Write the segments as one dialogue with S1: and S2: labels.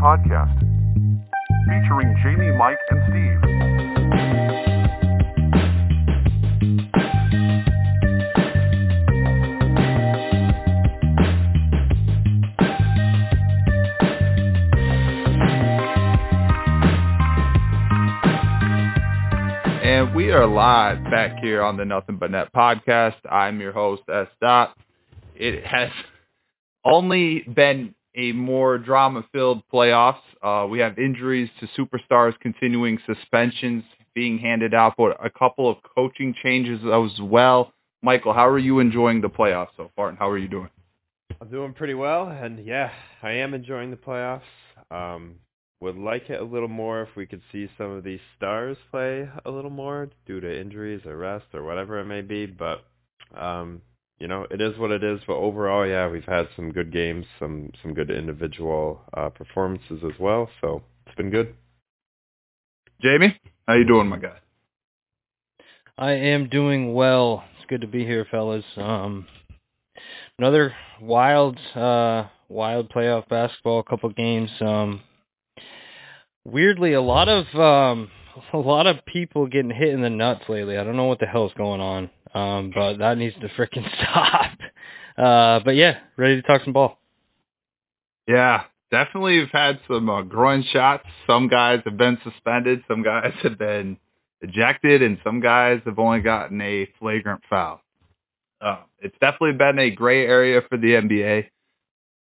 S1: podcast, featuring Jamie, Mike, and Steve.
S2: And we are live back here on the Nothing But Net podcast. I'm your host, S. Dot. It has only been a more drama-filled playoffs. Uh, we have injuries to superstars, continuing suspensions being handed out, but a couple of coaching changes as well. Michael, how are you enjoying the playoffs so far, and how are you doing?
S3: I'm doing pretty well, and yeah, I am enjoying the playoffs. Um, would like it a little more if we could see some of these stars play a little more due to injuries or rest or whatever it may be. But um, you know, it is what it is. But overall, yeah, we've had some good games, some some good individual uh, performances as well. So it's been good.
S2: Jamie, how you doing, my guy?
S4: I am doing well. It's good to be here, fellas. Um, another wild, uh, wild playoff basketball. A couple games. Um, weirdly, a lot of um, a lot of people getting hit in the nuts lately. I don't know what the hell's going on, um, but that needs to freaking stop. Uh, but yeah, ready to talk some ball.
S2: Yeah, definitely We've had some uh, groin shots. Some guys have been suspended. Some guys have been ejected, and some guys have only gotten a flagrant foul. Uh, it's definitely been a gray area for the NBA.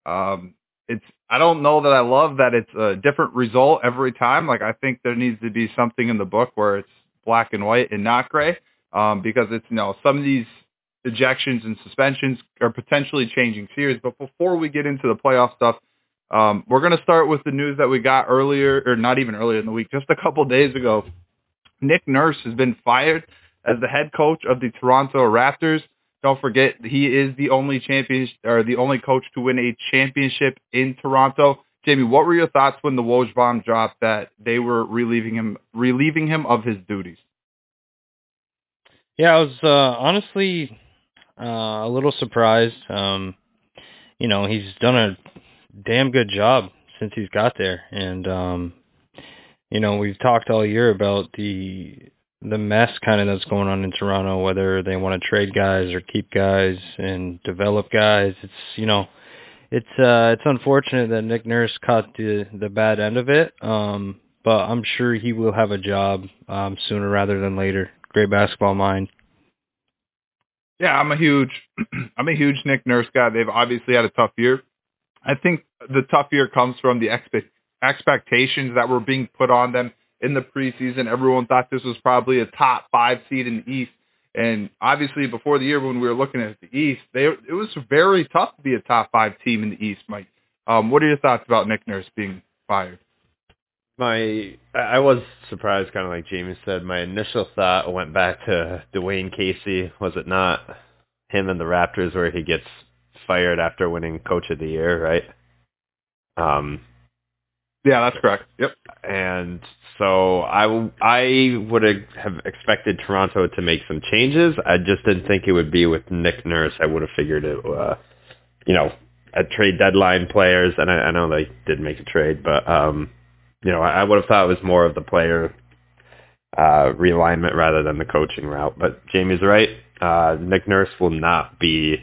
S2: Um, it's I don't know that I love that it's a different result every time. Like I think there needs to be something in the book where it's black and white and not gray, um, because it's you know some of these ejections and suspensions are potentially changing series. But before we get into the playoff stuff, um, we're going to start with the news that we got earlier, or not even earlier in the week, just a couple days ago. Nick Nurse has been fired as the head coach of the Toronto Raptors. Don't forget, he is the only champion or the only coach to win a championship in Toronto. Jamie, what were your thoughts when the Woj bomb dropped that they were relieving him relieving him of his duties?
S4: Yeah, I was uh, honestly uh, a little surprised. Um, you know, he's done a damn good job since he's got there, and um, you know, we've talked all year about the the mess kind of that's going on in Toronto, whether they want to trade guys or keep guys and develop guys. It's you know, it's uh it's unfortunate that Nick Nurse caught the the bad end of it. Um, but I'm sure he will have a job um sooner rather than later. Great basketball mind.
S2: Yeah, I'm a huge I'm a huge Nick Nurse guy. They've obviously had a tough year. I think the tough year comes from the expect expectations that were being put on them in the preseason. Everyone thought this was probably a top five seed in the East. And obviously before the year when we were looking at the East, they, it was very tough to be a top five team in the East, Mike. Um, what are your thoughts about Nick Nurse being fired?
S3: My, I was surprised, kind of like Jamie said. My initial thought went back to Dwane Casey. Was it not him and the Raptors where he gets fired after winning Coach of the Year, right? Um,
S2: yeah, that's correct. Yep.
S3: And so I, I would have expected Toronto to make some changes. I just didn't think it would be with Nick Nurse. I would have figured it, uh, you know, a trade deadline players, and I, I know they did make a trade, but um, you know, I, would have thought it was more of the player uh, realignment rather than the coaching route. But Jamie's right. Uh, Nick Nurse will not be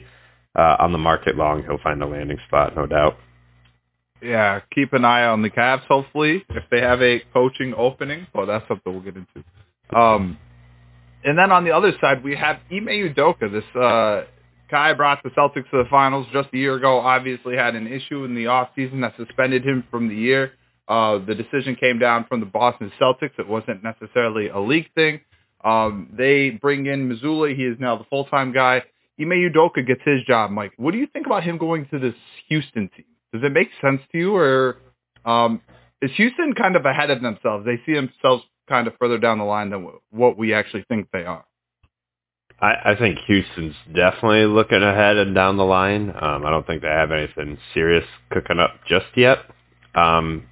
S3: uh, on the market long. He'll find a landing spot, no doubt
S2: yeah, keep an eye on the Cavs. Hopefully, if they have a coaching opening, well, that's something we'll get into. Um, and then on the other side, we have Ime Udoka. This uh, guy brought the Celtics to the finals just a year ago. Obviously, had an issue in the off season that suspended him from the year. Uh, the decision came down from the Boston Celtics. It wasn't necessarily a league thing. Um, they bring in Mazzulla. He is now the full-time guy. Ime Udoka gets his job, Mike. What do you think about him going to this Houston team? Does it make sense to you, or um, is Houston kind of ahead of themselves? They see themselves kind of further down the line than what we actually think they are.
S3: I, I think Houston's definitely looking ahead and down the line. Um, I don't think they have anything serious cooking up just yet. Um,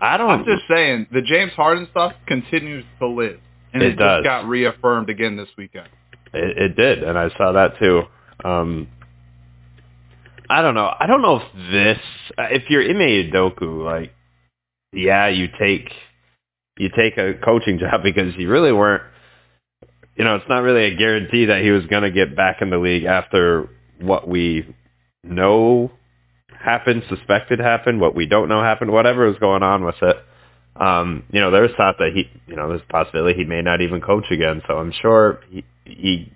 S3: I don't.
S2: I'm just saying the James Harden stuff continues to live, and it,
S3: it just
S2: got reaffirmed again this weekend.
S3: It, it did, and I saw that too. Um, I don't know. I don't know if this, if you're Ime Udoka, like, yeah, you take you take a coaching job because you really weren't. You know, it's not really a guarantee that he was going to get back in the league after what we know happened, suspected happened, what we don't know happened, whatever was going on with it. Um, you know, there's thought that he, you know, there's a possibility he may not even coach again. So I'm sure he, he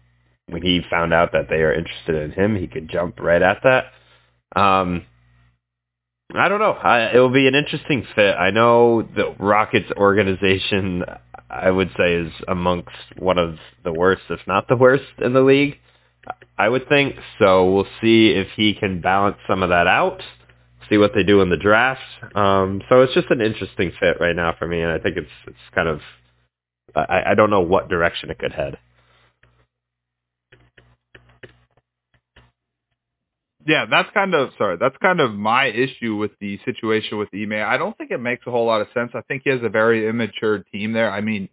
S3: when he found out that they are interested in him, he could jump right at that. Um, I don't know. I, it will be an interesting fit. I know the Rockets organization, I would say, is amongst one of the worst, if not the worst, in the league. I would think so. We'll see if he can balance some of that out. See what they do in the draft. Um, so it's just an interesting fit right now for me, and I think it's it's kind of I, I don't know what direction it could head.
S2: Yeah, that's kind of sorry. That's kind of my issue with the situation with Ime. I don't think it makes a whole lot of sense. I think he has a very immature team there. I mean,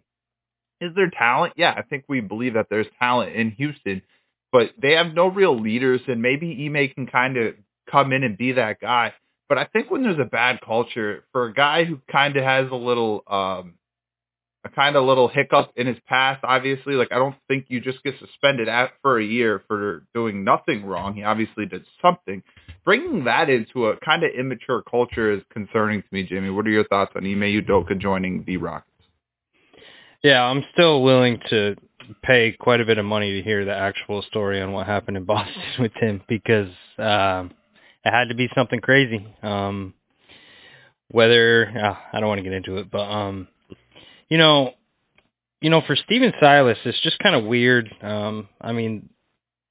S2: is there talent? Yeah, I think we believe that there's talent in Houston, but they have no real leaders, and maybe Ime can kind of come in and be that guy. But I think when there's a bad culture for a guy who kind of has a little um a kind of little hiccup in his past, obviously. Like, I don't think you just get suspended at, for a year for doing nothing wrong. He obviously did something. Bringing that into a kind of immature culture is concerning to me, Jamie. What are your thoughts on Ime Udoka joining the Rockets?
S4: Yeah, I'm still willing to pay quite a bit of money to hear the actual story on what happened in Boston with him because um, it had to be something crazy. Um, whether uh, I don't want to get into it, but um, you know, you know, for Stephen Silas, it's just kind of weird. Um, I mean,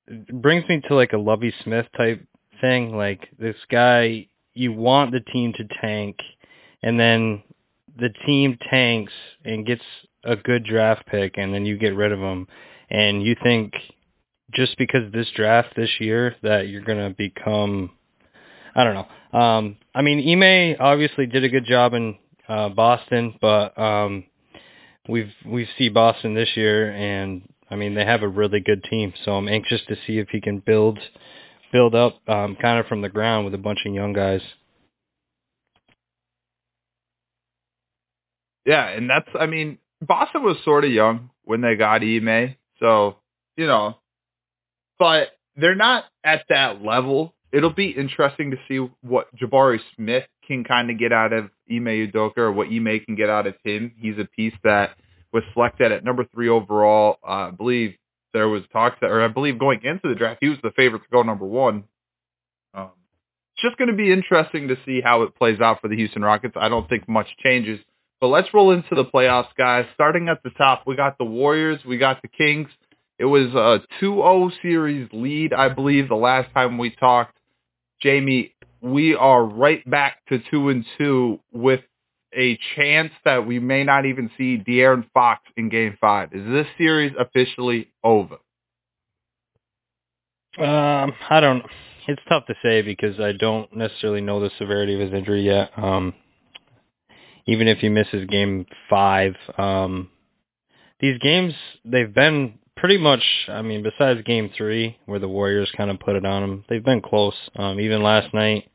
S4: it brings me to like a Lovie Smith type thing. Like this guy, you want the team to tank, and then the team tanks and gets a good draft pick, and then you get rid of him, and you think just because this draft this year that you're gonna become, I don't know. Um, I mean, Ime obviously did a good job in uh, Boston, but um, we've we've see Boston this year, and I mean they have a really good team. So I'm anxious to see if he can build build up um, kind of from the ground with a bunch of young guys.
S2: Yeah, and that's I mean Boston was sort of young when they got Ime, so you know, but they're not at that level. It'll be interesting to see what Jabari Smith can kind of get out of Ime Udoka or what Ime can get out of him. He's a piece that was selected at number three overall. Uh, I believe there was talks that, or I believe going into the draft, he was the favorite to go number one. Um, it's just going to be interesting to see how it plays out for the Houston Rockets. I don't think much changes. But let's roll into the playoffs, guys. Starting at the top, we got the Warriors, we got the Kings. It was a 2-0 series lead, I believe, the last time we talked. Jamie, we are right back to two and two with a chance that we may not even see De'Aaron Fox in Game Five. Is this series officially over?
S4: Um, I don't. It's tough to say because I don't necessarily know the severity of his injury yet. Um, even if he misses Game Five, um, these games they've been pretty much. I mean, besides Game Three where the Warriors kind of put it on them, they've been close. Um, even last night,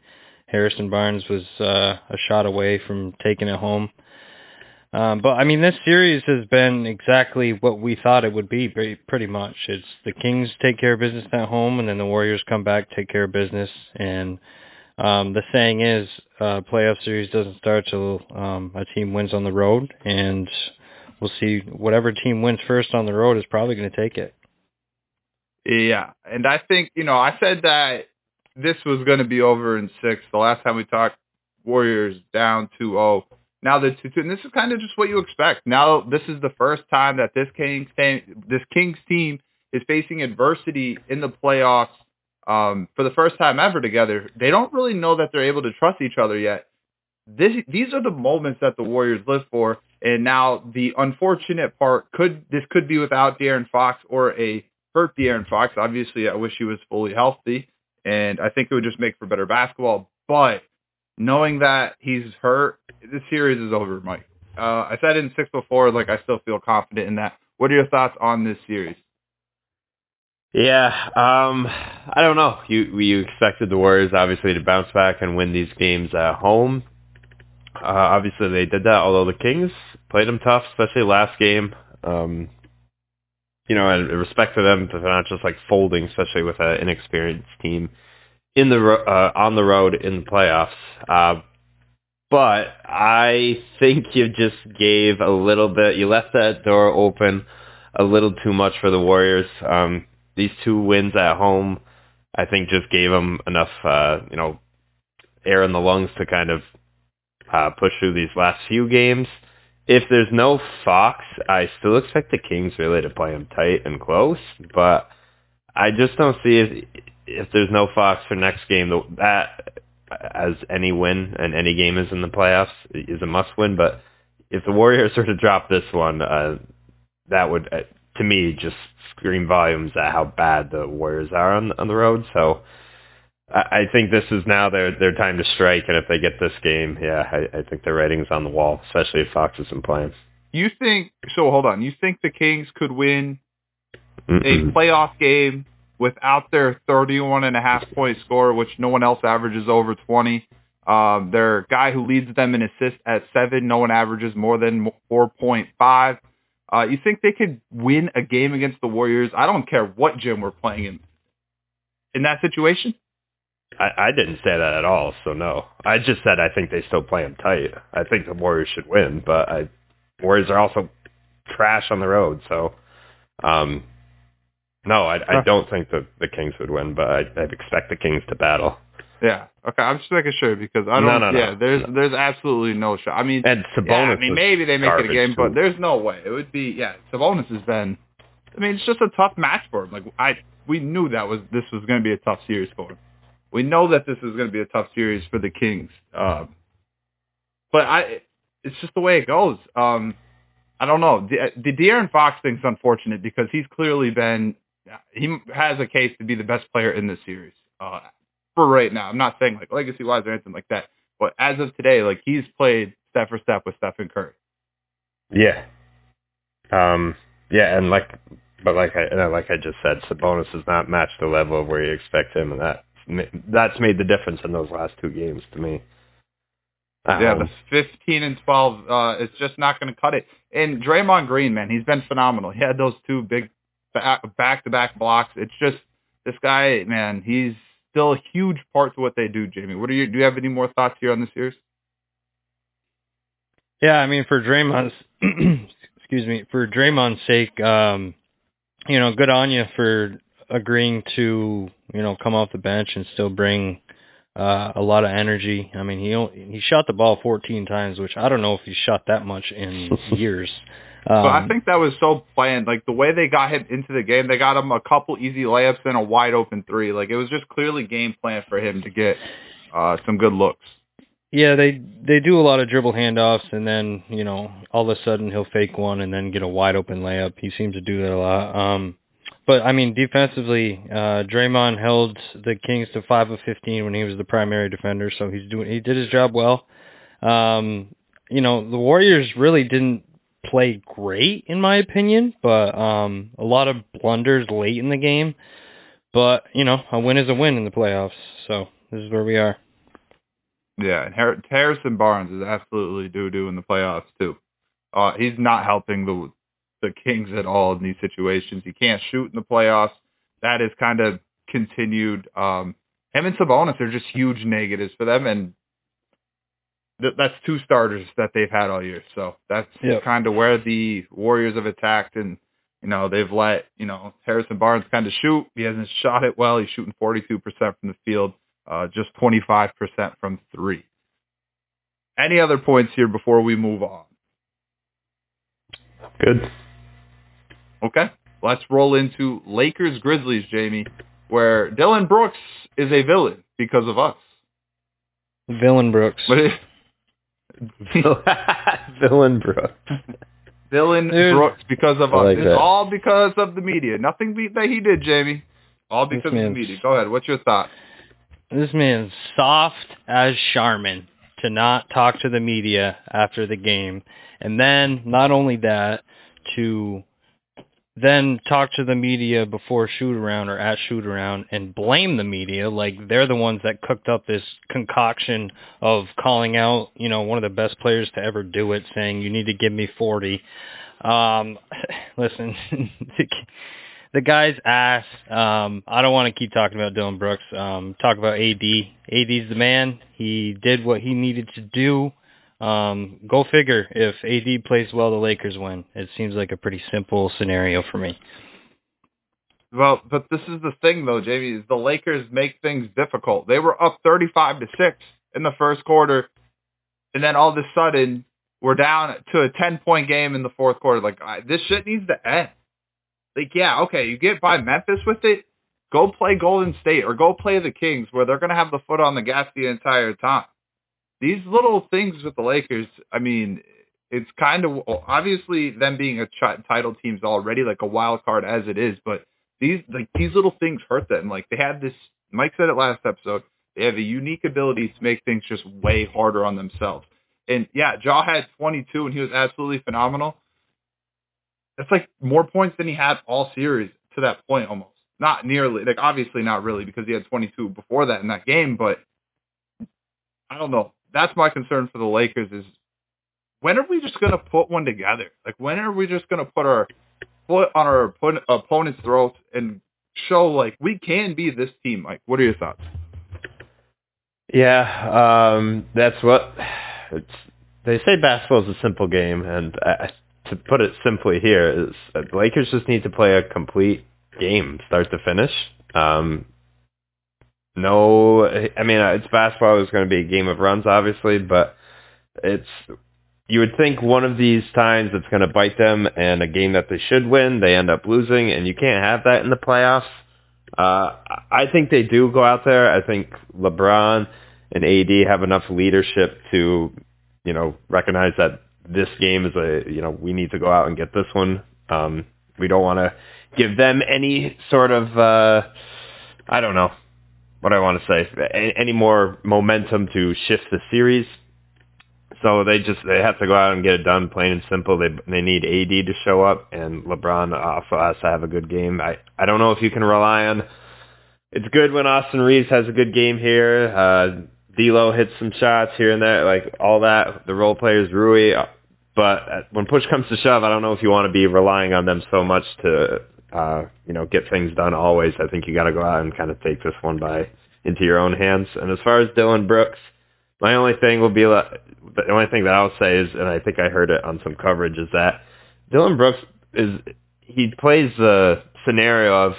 S4: Harrison Barnes was uh, a shot away from taking it home. Um, but I mean, this series has been exactly what we thought it would be, pretty, pretty much. It's the Kings take care of business at home, and then the Warriors come back take care of business. And um, the saying is, uh, playoff series doesn't start till um, a team wins on the road, and we'll see. Whatever team wins first on the road is probably going to take it.
S2: Yeah, and I think you know I said that this was going to be over in six. The last time we talked, Warriors down 2-0. Now the two, and this is kind of just what you expect. Now this is the first time that this Kings team, this Kings team is facing adversity in the playoffs um, for the first time ever together. They don't really know that they're able to trust each other yet. This, these are the moments that the Warriors live for. And now the unfortunate part could this could be without De'Aaron Fox or a hurt De'Aaron Fox. Obviously, I wish he was fully healthy and I think it would just make for better basketball. But knowing that he's hurt, the series is over, Mike. Uh, I said in six before, like I still feel confident in that. What are your thoughts on this series?
S3: Yeah, um, I don't know. You you expected the Warriors obviously to bounce back and win these games at home. Uh, obviously, they did that. Although the Kings played them tough, especially last game. Um, you know, and respect to them for not just like folding, especially with an inexperienced team in the uh, on the road in the playoffs. Uh, but I think you just gave a little bit. You left that door open a little too much for the Warriors. Um, these two wins at home, I think, just gave them enough, uh, you know, air in the lungs to kind of uh, push through these last few games. If there's no Fox, I still expect the Kings really to play them tight and close, but I just don't see if if there's no Fox for next game that as any win and any game is in the playoffs is a must win. But if the Warriors were to drop this one, uh, that would uh, to me just scream volumes at how bad the Warriors are on on the road. So I I think this is now their their time to strike, and if they get this game, yeah, I, I think their rating's on the wall, especially if Fox isn't playing.
S2: You think so? Hold on. You think the Kings could win Mm-mm. a playoff game without their 31 and a half point score, which no one else averages over 20? Um, their guy who leads them in assists at seven, no one averages more than 4.5. Uh, you think they could win a game against the Warriors? I don't care what gym we're playing in. In that situation?
S3: I, I didn't say that at all, so no. I just said I think they still play them tight. I think the Warriors should win, but I Warriors are also trash on the road, so um no, I, I don't think that the Kings would win, but I, I'd expect the Kings to battle.
S2: Yeah. Okay. I'm just making sure because I don't. No, no, yeah. No, there's there's absolutely no shot. I mean,
S3: and Sabonis. Yeah, I
S2: mean, maybe they make it a game, too. but there's no way it would be. Yeah. Sabonis has been. I mean, it's just a tough match for him. Like I, we knew that was this was going to be a tough series for him we know that this is going to be a tough series for the Kings. Um, but I, it's just the way it goes. Um, I don't know. The, the De'Aaron Fox thing's unfortunate because he's clearly been, he has a case to be the best player in this series uh, for right now. I'm not saying like legacy wise or anything like that, but as of today, like he's played step for step with Stephen Curry.
S3: Yeah. Um. Yeah, and like, but like I like I just said, Sabonis has not matched the level of where you expect him, and that that's made the difference in those last two games to me.
S2: Um, yeah, the 15 and 12, uh, it's just not going to cut it. And Draymond Green, man, he's been phenomenal. He had those two big back-to-back blocks. It's just this guy, man, he's still a huge part to what they do. Jamie, what are you? Do you have any more thoughts here on the series?
S4: Yeah, I mean, for Draymond's, excuse me, for Draymond's sake, um, you know, good on you for agreeing to you know come off the bench and still bring uh, a lot of energy. I mean, he he shot the ball 14 times, which I don't know if he shot that much in years.
S2: Um, but I think that was so planned. Like the way they got him into the game, they got him a couple easy layups and a wide open three. Like it was just clearly game plan for him to get uh, some good looks.
S4: Yeah, they they do a lot of dribble handoffs, and then you know all of a sudden he'll fake one and then get a wide open layup. He seems to do that a lot. Um, but I mean, defensively, uh, Draymond held the Kings to five of fifteen when he was the primary defender, so he's doing he did his job well. Um, you know, the Warriors really didn't play great in my opinion, but um, a lot of blunders late in the game. But you know, a win is a win in the playoffs, so this is where we are.
S2: Yeah, and Harrison Barnes is absolutely doo doo in the playoffs too. Uh, he's not helping the the Kings at all in these situations. He can't shoot in the playoffs. That is kind of continued. Um, him and Sabonis are just huge negatives for them, and th- that's two starters that they've had all year. So that's yep. kind of where the Warriors have attacked, and you know they've let you know Harrison Barnes kind of shoot. He hasn't shot it well. He's shooting 42% from the field, uh, just 25% from three. Any other points here before we move on?
S3: Good.
S2: Okay, let's roll into Lakers Grizzlies, Jamie, where Dillon Brooks is a villain because of us.
S4: Villain Brooks.
S2: But it,
S3: villain Brooks.
S2: Villain Brooks because of us. Like it's that. all because of the media. Nothing that he did, Jamie. All because of the media. Go ahead. What's your thought?
S4: This man's soft as Charmin to not talk to the media after the game. And then not only that, to then talk to the media before shoot around or at shoot around and blame the media like they're the ones that cooked up this concoction of calling out, you know, one of the best players to ever do it saying you need to give me 40. Um listen, the guy's ass. Um I don't want to keep talking about Dillon Brooks. Um talk about AD. AD's the man. He did what he needed to do. Um, go figure. If AD plays well, the Lakers win. It seems like a pretty simple scenario for me.
S2: Well, but this is the thing though, Jamie, is the Lakers make things difficult. They were up 35 to 6 in the first quarter, and then all of a sudden we're down to a 10 point game in the fourth quarter. Like I, this shit needs to end. Like yeah, okay, you get by Memphis with it, go play Golden State or go play the Kings where they're going to have the foot on the gas the entire time these little things with the Lakers, I mean, it's kind of obviously them being a ch- title team's already like a wild card as it is, but these like these little things hurt them. Like they had this. Mike said it last episode. They have a unique ability to make things just way harder on themselves. And yeah, Ja had 22 and he was absolutely phenomenal. That's like more points than he had all series to that point almost. Not nearly, like obviously not really because he had 22 before that in that game, but I don't know that's my concern for the Lakers is when are we just going to put one together? Like when are we just going to put our foot on our opponent's throat and show like we can be this team? Like, what are your thoughts?
S3: Yeah, um, that's what it's. They say basketball is a simple game, and uh, to put it simply here is uh, the Lakers just need to play a complete game, start to finish. Um, no, I mean it's basketball. It's going to be a game of runs, obviously, but it's you would think one of these times it's going to bite them, and a game that they should win, they end up losing, and you can't have that in the playoffs. Uh, I think they do go out there. I think LeBron and AD have enough leadership to, you know, recognize that this game is a, you know, we need to go out and get this one. Um, we don't want to give them any sort of, uh, I don't know, what I want to say, any more momentum to shift the series. So they just they have to go out and get it done, plain and simple. They they need AD to show up, and LeBron uh, also has to have a good game. I I don't know if you can rely on. It's good when Austin Reaves has a good game here. Uh, D'Lo hits some shots here and there, like all that. The role players, Rui. Uh, but uh, when push comes to shove, I don't know if you want to be relying on them so much to uh, you know, get things done always. I think you got to go out and kind of take this one by into your own hands. And as far as Dillon Brooks, my only thing will be the only thing that I'll say is, and I think I heard it on some coverage, is that Dillon Brooks is he plays the scenario of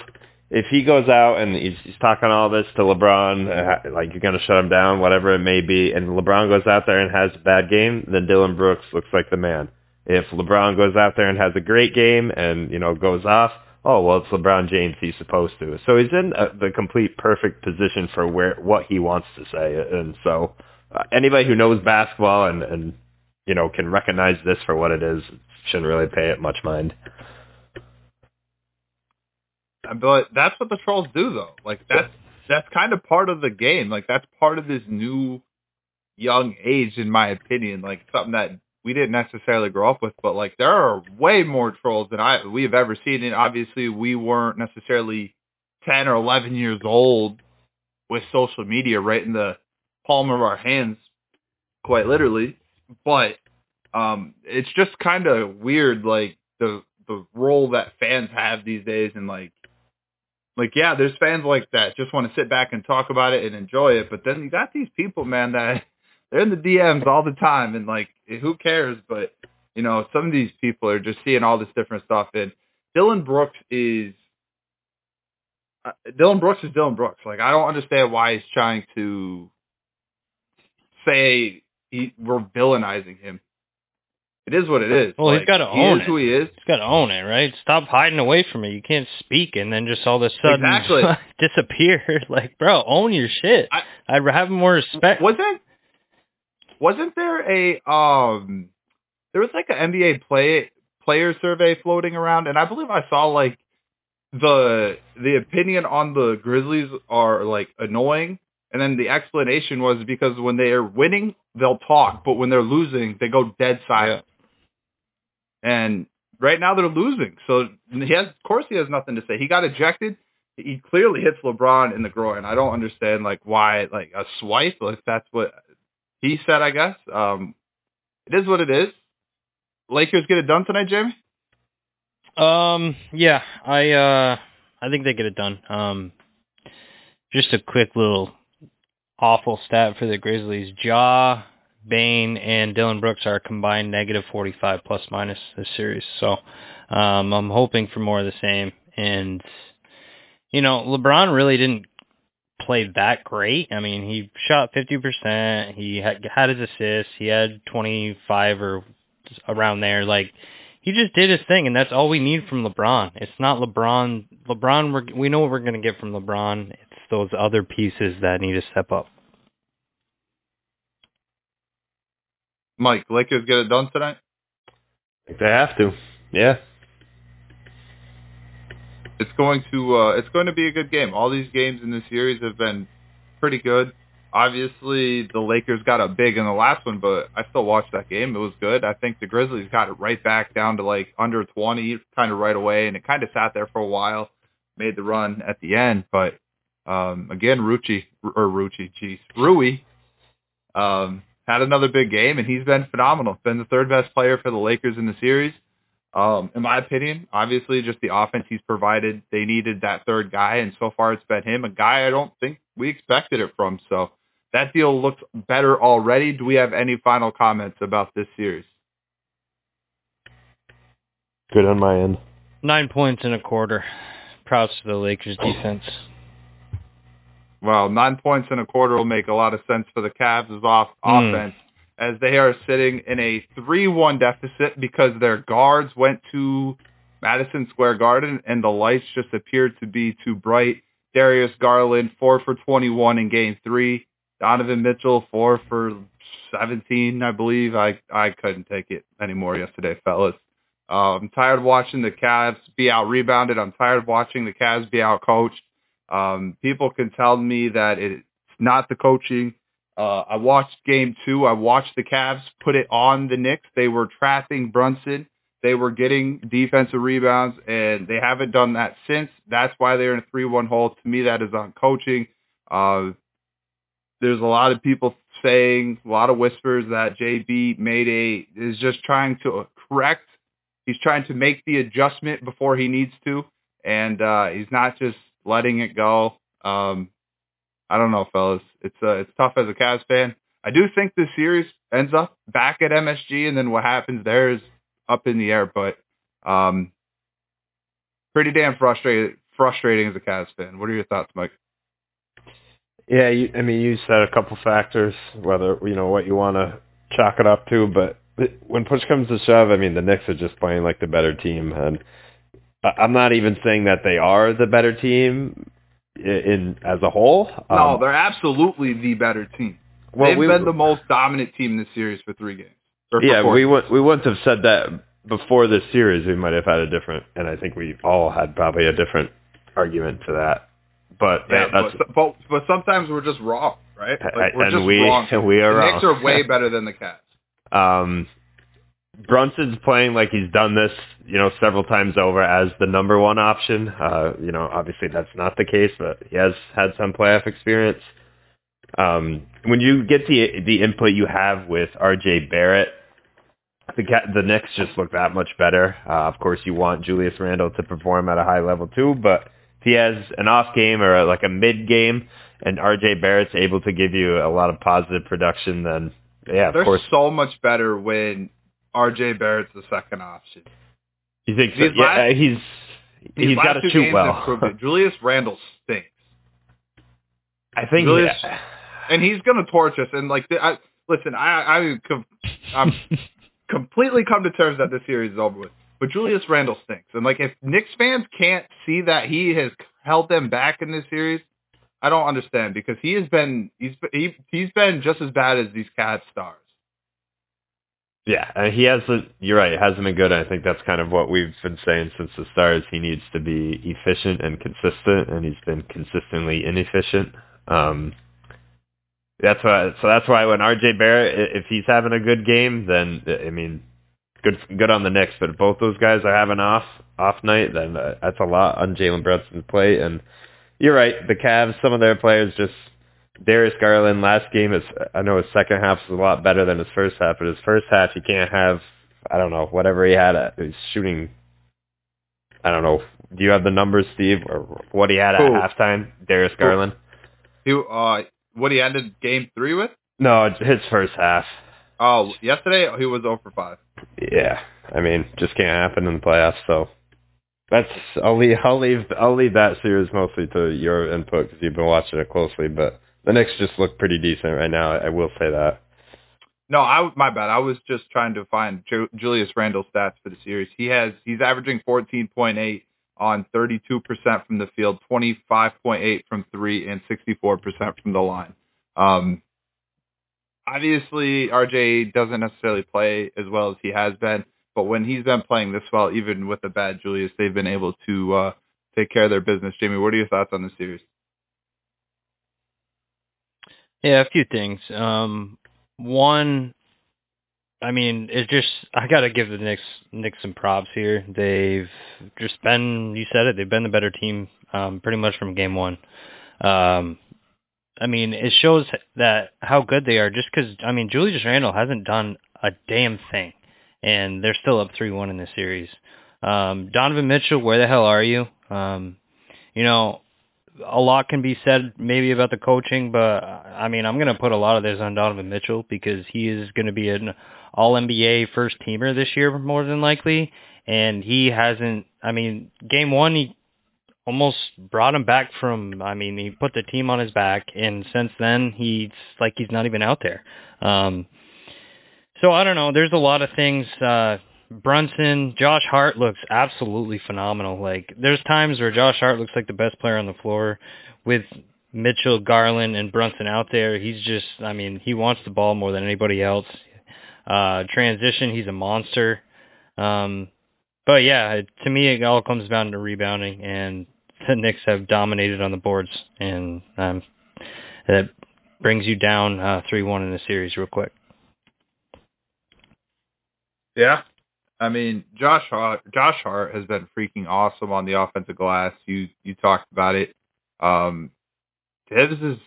S3: if he goes out and he's, he's talking all this to LeBron, uh, like you're going to shut him down, whatever it may be, and LeBron goes out there and has a bad game, then Dillon Brooks looks like the man. If LeBron goes out there and has a great game and you know goes off, oh well it's LeBron James he's supposed to. So he's in a, the complete perfect position for where what he wants to say and so uh, anybody who knows basketball and and you know can recognize this for what it is shouldn't really pay it much mind.
S2: But that's what the trolls do though. Like that's that's kind of part of the game. Like that's part of this new young age in my opinion. Like something that we didn't necessarily grow up with, but like there are way more trolls than I we have ever seen. And obviously, we weren't necessarily ten or eleven years old with social media right in the palm of our hands, quite literally. But um, it's just kind of weird, like the the role that fans have these days, and like like yeah, there's fans like that just want to sit back and talk about it and enjoy it, but then you got these people, man, that they're in the DMs all the time, and like, who cares? But you know, some of these people are just seeing all this different stuff. And Dillon Brooks is uh, Dillon Brooks is Dillon Brooks. Like, I don't understand why he's trying to say he, we're villainizing him. It is what it is.
S4: Well,
S2: like,
S4: he's got to own it.
S2: who he is.
S4: He's got to own it, right? Stop hiding away from it. You can't speak and then just all of a sudden
S2: Exactly.
S4: disappear. Like, bro, own your shit.
S2: I-
S4: I'd have more respect.
S2: Wasn't wasn't there a um there was like an NBA play player survey floating around and I believe I saw like the the opinion on the Grizzlies are like annoying and then the explanation was because when they are winning they'll talk but when they're losing they go dead silent. And right now they're losing. So he has, of course, he has nothing to say. He got ejected. He clearly hits LeBron in the groin. I don't understand like why like a swipe. Like that's what he said. I guess um, it is what it is. Lakers get it done tonight, Jamie.
S4: Um, yeah, I uh, I think they get it done. Um, just a quick little awful stat for the Grizzlies. Ja, Bane, and Dillon Brooks are combined negative 45 plus minus this series. So um, I'm hoping for more of the same. And, you know, LeBron really didn't play that great. I mean, he shot 50%. He had, had his assists. He had 25 or around there. Like, he just did his thing, and that's all we need from LeBron. It's not LeBron. LeBron, we're, we know what we're going to get from LeBron. It's those other pieces that need to step up.
S2: Mike, Lakers get it done tonight.
S3: I think they have to. Yeah.
S2: It's going to uh, it's going to be a good game. All these games in this series have been pretty good. Obviously, the Lakers got a big in the last one, but I still watched that game. It was good. I think the Grizzlies got it right back down to like under 20 kind of right away, and it kind of sat there for a while, made the run at the end. But um, again, Rucci, or Rucci, jeez, Rui, um, had another big game, and he's been phenomenal. Been the third best player for the Lakers in the series. Um, in my opinion, obviously, just the offense he's provided. They needed that third guy, and so far it's been him, a guy I don't think we expected it from. So that deal looks better already. Do we have any final comments about this series?
S3: Good on my end.
S4: Nine points in a quarter. Props to the Lakers defense.
S2: Well, nine points in a quarter will make a lot of sense for the Cavs' off
S4: Mm.
S2: offense as they are sitting in a 3-1 deficit because their guards went to Madison Square Garden and the lights just appeared to be too bright. Darius Garland, 4 for 21 in game three. Donovan Mitchell, 4 for 17, I believe. I, I couldn't take it anymore yesterday, fellas. Uh, I'm tired of watching the Cavs be out rebounded. I'm tired of watching the Cavs be out coached. Um, people can tell me that it's not the coaching. Uh, I watched game two. I watched the Cavs put it on the Knicks. They were trapping Brunson. They were getting defensive rebounds, and they haven't done that since. That's why they're in a 3-1 hole. To me, that is on coaching. Uh, there's a lot of people saying, a lot of whispers that JB made a, is just trying to correct. He's trying to make the adjustment before he needs to, and uh, he's not just letting it go. Um, I don't know, fellas. It's uh, it's tough as a Cavs fan. I do think this series ends up back at MSG, and then what happens there is up in the air. But um, pretty damn frustrated, frustrating as a Cavs fan. What are your thoughts, Mike?
S3: Yeah, you, I mean, you said a couple factors, whether you know what you want to chalk it up to, but when push comes to shove, I mean, the Knicks are just playing like the better team, and I'm not even saying that they are the better team in, as a whole.
S2: no,
S3: Um,
S2: they're absolutely the better team.
S3: well,
S2: They've
S3: we-
S2: been the most dominant team in this series for three games. Or for
S3: yeah,
S2: four
S3: we wouldn't we wouldn't have said that before this series. We might have had a different, and I think we all had probably a different argument to that. But
S2: Yeah,
S3: that- that's
S2: but, but but sometimes we're just wrong, right? Like, we're
S3: and
S2: just
S3: we
S2: wrong.
S3: we are
S2: the
S3: wrong.
S2: Knicks are way better than the Cavs.
S3: Um, Brunson's playing like he's done this, you know, several times over as the number one option. Uh, you know, obviously that's not the case, but he has had some playoff experience. Um, when you get the the input you have with RJ Barrett, the the Knicks just look that much better. Uh, of course, you want Julius Randle to perform at a high level too, but if he has an off game or like a mid game, and RJ Barrett's able to give you a lot of positive production, then yeah, of
S2: They're
S3: course
S2: so much better when RJ Barrett's the second option.
S3: You think so? Yeah,
S2: last-
S3: uh, he's he's got to shoot well.
S2: Julius Randle stinks,
S3: I think
S2: Julius-
S3: yeah.
S2: and he's gonna torch us. And like, I, listen, I I I'm completely come to terms that this series is over with. But Julius Randle stinks, and like, if Knicks fans can't see that he has held them back in this series, I don't understand because he has been he's he he's been just as bad as these Cavs stars.
S3: Yeah, uh, he has. The, you're right. Hasn't been good. I think that's kind of what we've been saying since the start. Is he needs to be efficient and consistent, and he's been consistently inefficient. Um, that's why. So that's why when RJ Barrett, if he's having a good game, then I mean, good good on the Knicks. But if both those guys are having off off night, then uh, that's a lot on Jalen Brunson's plate. And you're right, the Cavs, some of their players just Darius Garland last game is I know his second half is a lot better than his first half, but his first half he can't have I don't know whatever he had. At, he was shooting. I don't know. Do you have the numbers, Steve, or what he had at
S2: Who?
S3: halftime? Darius Garland.
S2: He, uh, what he ended game three with?
S3: No, it's his first half.
S2: Oh, yesterday he was over 5.
S3: Yeah, I mean, just can't happen in the playoffs. So that's I'll leave I'll leave I'll leave that series mostly to your input because you've been watching it closely. But the Knicks just look pretty decent right now. I will say that.
S2: No, I my bad. I was just trying to find Ju- Julius Randle's stats for the series. He has he's averaging 14.8 on 32% from the field, 25.8 from three, and 64% from the line. Um, obviously, RJ doesn't necessarily play as well as he has been, but when he's been playing this well, even with a bad Julius, they've been able to uh, take care of their business. Jamie, what are your thoughts on the series?
S4: Yeah, a few things. Um, one, I mean, it just I got to give the Knicks Knicks some props here. They've just been, you said it, they've been the better team um, pretty much from game one. Um, I mean, it shows that how good they are just because I mean, Julius Randle hasn't done a damn thing, and they're still up three one in the series. Um, Donovan Mitchell, where the hell are you? Um, you know, a lot can be said maybe about the coaching, but I mean, I'm going to put a lot of this on Donovan Mitchell because he is going to be an all NBA first teamer this year more than likely. And he hasn't, I mean, game one, he almost brought him back from, I mean, he put the team on his back. And since then, he's like, he's not even out there. Um, so I don't know. There's a lot of things, uh, Brunson, Josh Hart looks absolutely phenomenal. Like there's times where Josh Hart looks like the best player on the floor with Mitchell, Garland, and Brunson out there. He's just, I mean, he wants the ball more than anybody else. Uh, transition, he's a monster. Um, but yeah, to me, it all comes down to rebounding, and the Knicks have dominated on the boards, and um, that brings you down uh, three one in the series real quick.
S2: Yeah. I mean, Josh Hart, Josh Hart has been freaking awesome on the offensive glass. You you talked about it. Um, Thibs has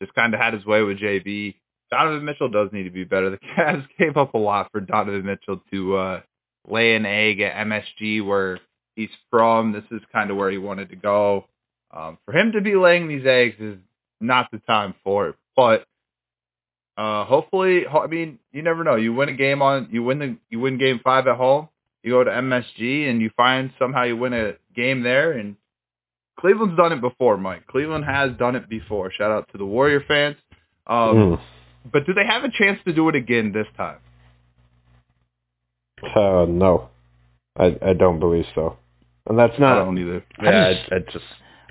S2: just kind of had his way with JB. Donovan Mitchell does need to be better. The Cavs gave up a lot for Donovan Mitchell to uh, lay an egg at MSG where he's from. This is kind of where he wanted to go. Um, for him to be laying these eggs is not the time for it. But uh, hopefully, ho- I mean, you never know. You win a game on, you win the, you win game five at home. You go to MSG and you find somehow you win a game there. And Cleveland's done it before, Mike. Cleveland has done it before. Shout out to the Warrior fans. Um,
S3: Mm.
S2: But do they have a chance to do it again this time?
S3: Uh, no, I I don't believe so. And that's
S2: I
S3: not.
S2: don't either.
S3: Yeah,
S4: I
S3: I,
S4: just-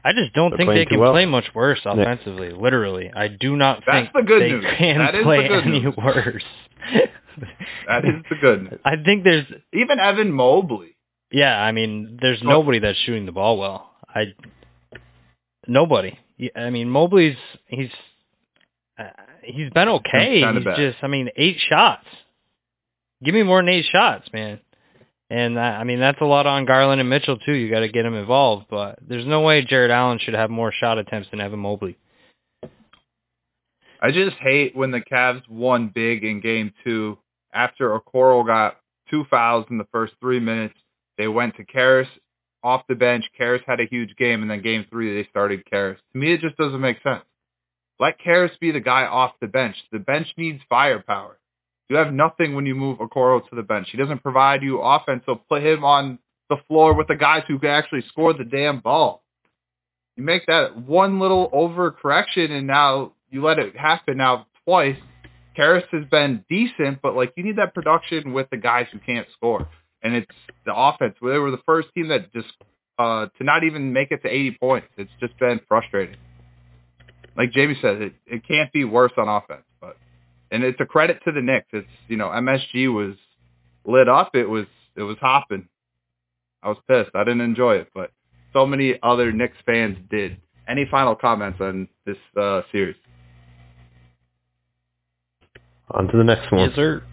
S3: I just
S4: don't think they can
S3: well.
S4: play much worse offensively. Literally, I do not
S2: That's
S4: think
S2: the good
S4: they
S2: news.
S4: can
S2: That is the
S4: play
S2: good
S4: any
S2: news.
S4: worse.
S2: That is the good news.
S4: I think there's,
S2: Even Evan Mobley.
S4: yeah. I mean, there's
S2: But-
S4: nobody that's shooting the ball well. I nobody. I mean, Mobley's he's uh, he's been okay.
S2: kinda
S4: He's just, I mean, eight shots. Give me more than eight shots, man. And that, I mean, that's a lot on Garland and Mitchell too. You got to get them involved, but there's no way Jarrett Allen should have more shot attempts than Evan Mobley.
S2: I just hate when the Cavs won big in game two after Okoro got two fouls in the first three minutes. They went to Caris off the bench. Caris had a huge game, and then game three they started Caris. To me, it just doesn't make sense. Let Caris be the guy off the bench. The bench needs firepower. You have nothing when you move Okoro to the bench. He doesn't provide you offense, so put him on the floor with the guys who can actually score the damn ball. You make that one little overcorrection, and now you let it happen now twice. Caris has been decent, but like you need that production with the guys who can't score, and it's the offense. They were the first team that just uh, to not even make it to 80 points. It's just been frustrating. Like Jamie said, it, it can't be worse on offense, and it's a credit to the Knicks. It's you know MSG was lit up. It was it was hopping. I was pissed. I didn't enjoy it, but so many other Knicks fans did. Any final comments on this uh, series?
S3: on to the next one.
S4: Yes, sir.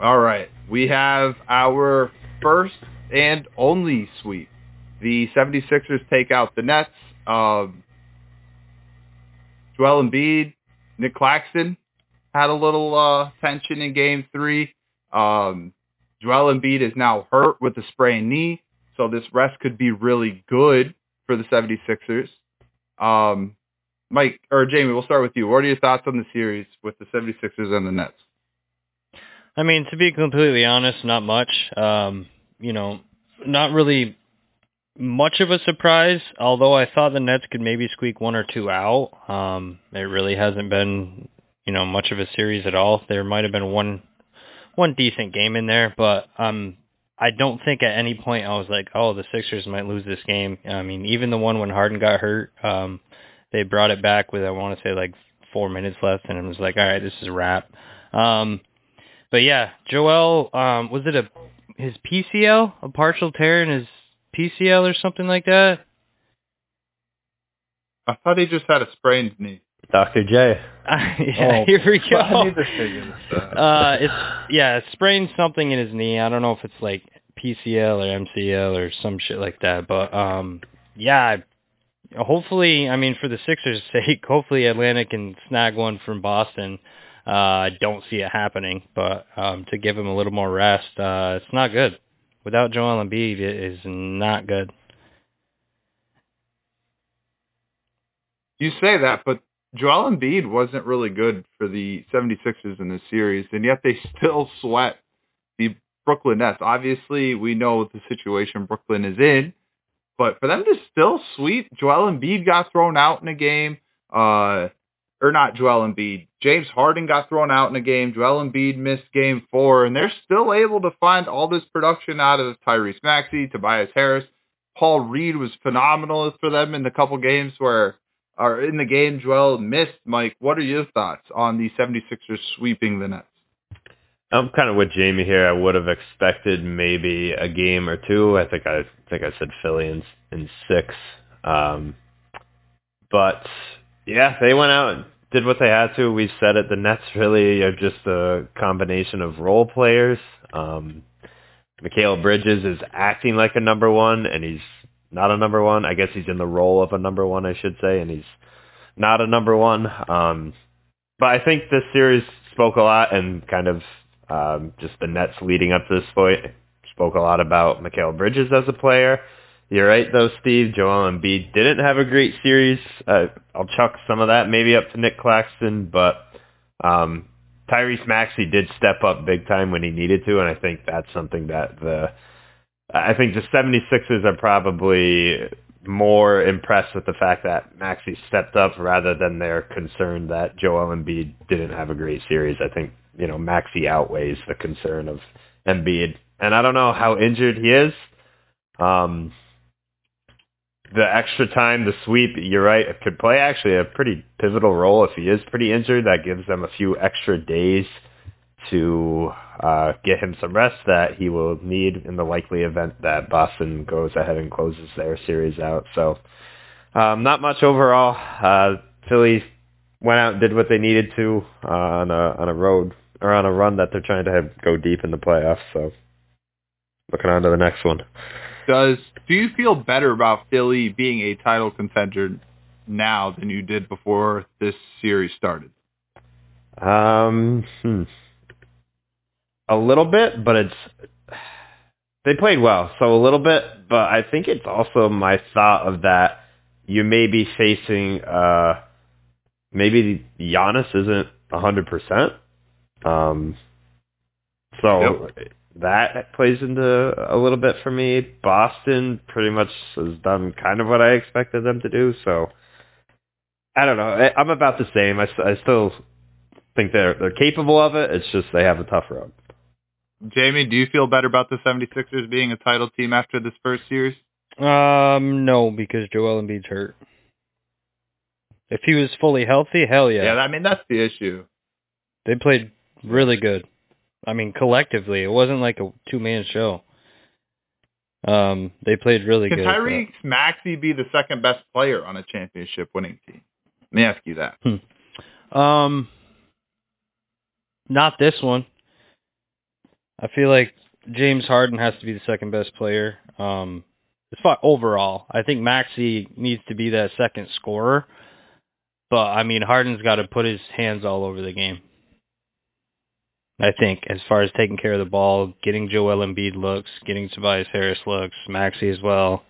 S2: All right. We have our first and only sweep. The 76ers take out the Nets. Um, Joel Embiid, Nick Claxton had a little uh, tension in game three. Um, Joel Embiid is now hurt with a sprained knee, so this rest could be really good for the 76ers. Um, Mike, or Jamie, we'll start with you. What are your thoughts on the series with the 76ers and the Nets?
S4: I mean, to be completely honest, not much. Um, you know, not really much of a surprise, although I thought the Nets could maybe squeak one or two out. Um, it really hasn't been, you know, much of a series at all. There might have been one one decent game in there, but um I don't think at any point I was like, oh, the Sixers might lose this game. I mean, even the one when Harden got hurt, um, they brought it back with I want to say like four minutes left, and it was like, all right, this is a wrap. Um, but yeah, Joel, um, was it a his PCL, a partial tear in his PCL or something like that?
S2: I thought he just had a sprained knee.
S3: Dr. J.
S4: yeah,
S2: Oh,
S4: here we go.
S2: I need to figure this out.
S4: uh, it's yeah, it sprained something in his knee. I don't know if it's like PCL or MCL or some shit like that. But um, yeah, hopefully, I mean, for the Sixers' sake, hopefully Atlanta can snag one from Boston. Uh, I don't see it happening, but um, to give him a little more rest, uh, it's not good. Without Joel Embiid, it is not good.
S2: You say that, but Joel Embiid wasn't really good for the 76ers in this series, and yet they still sweat the Brooklyn Nets. Obviously, we know the situation Brooklyn is in, but for them to still sweep, Joel Embiid got thrown out in a game, uh, or not Joel Embiid. James Harden got thrown out in a game. Joel Embiid missed game four, and they're still able to find all this production out of Tyrese Maxey, Tobias Harris. Paul Reed was phenomenal for them in the couple games where or in the game Joel missed. Mike, what are your thoughts on the 76ers sweeping the Nets?
S3: I'm kind of with Jamie here. I would have expected maybe a game or two. I think I think I said Philly in, in six. Um, but yeah, they went out and did what they had to. We said it. The Nets really are just a combination of role players. Um, Mikal Bridges is acting like a number one, and he's not a number one. I guess he's in the role of a number one, I should say, and he's not a number one. Um, but I think this series spoke a lot, and kind of um, just the Nets leading up to this point spoke a lot about Mikal Bridges as a player. You're right, though, Steve. Joel Embiid didn't have a great series. Uh, I'll chuck some of that maybe up to Nick Claxton, but um, Tyrese Maxey did step up big time when he needed to, and I think that's something that the I think the 76ers are probably more impressed with the fact that Maxey stepped up rather than they're concerned that Joel Embiid didn't have a great series. I think, you know, Maxey outweighs the concern of Embiid. And I don't know how injured he is. Um, the extra time, the sweep, you're right, could play actually a pretty pivotal role if he is pretty injured. That gives them a few extra days to uh, get him some rest that he will need in the likely event that Boston goes ahead and closes their series out. So um, not much overall. Uh, Philly went out and did what they needed to uh, on a on a road or on a run that they're trying to have go deep in the playoffs. So looking on to the next one.
S2: Does do you feel better about Philly being a title contender now than you did before this series started?
S3: Um, hmm. a little bit, but it's they played well, so a little bit. But I think it's also my thought of that you may be facing uh maybe Giannis isn't a hundred percent. Um, so that plays into a little bit for me. Boston pretty much has done kind of what I expected them to do. So I don't know. I- I'm about the same. I still think they're they're capable of it. It's just they have a tough road.
S2: Jamie, do you feel better about the 76ers being a title team after this first series?
S4: Um, no, because Joel Embiid's hurt. If he was fully healthy, hell yeah.
S2: Yeah, I mean that's the issue.
S4: They played really good. I mean, collectively, it wasn't like a two-man show. Um, they played really
S2: Can
S4: good.
S2: Can Tyrese Maxey be the second best player on a championship winning team? Let me ask you that.
S4: Um, not this one. I feel like James Harden has to be the second best player. Um, as far overall, I think Maxey needs to be that second scorer. But I mean, Harden's got to put his hands all over the game. I think as far as taking care of the ball, getting Joel Embiid looks, getting Tobias Harris looks, Maxey as well.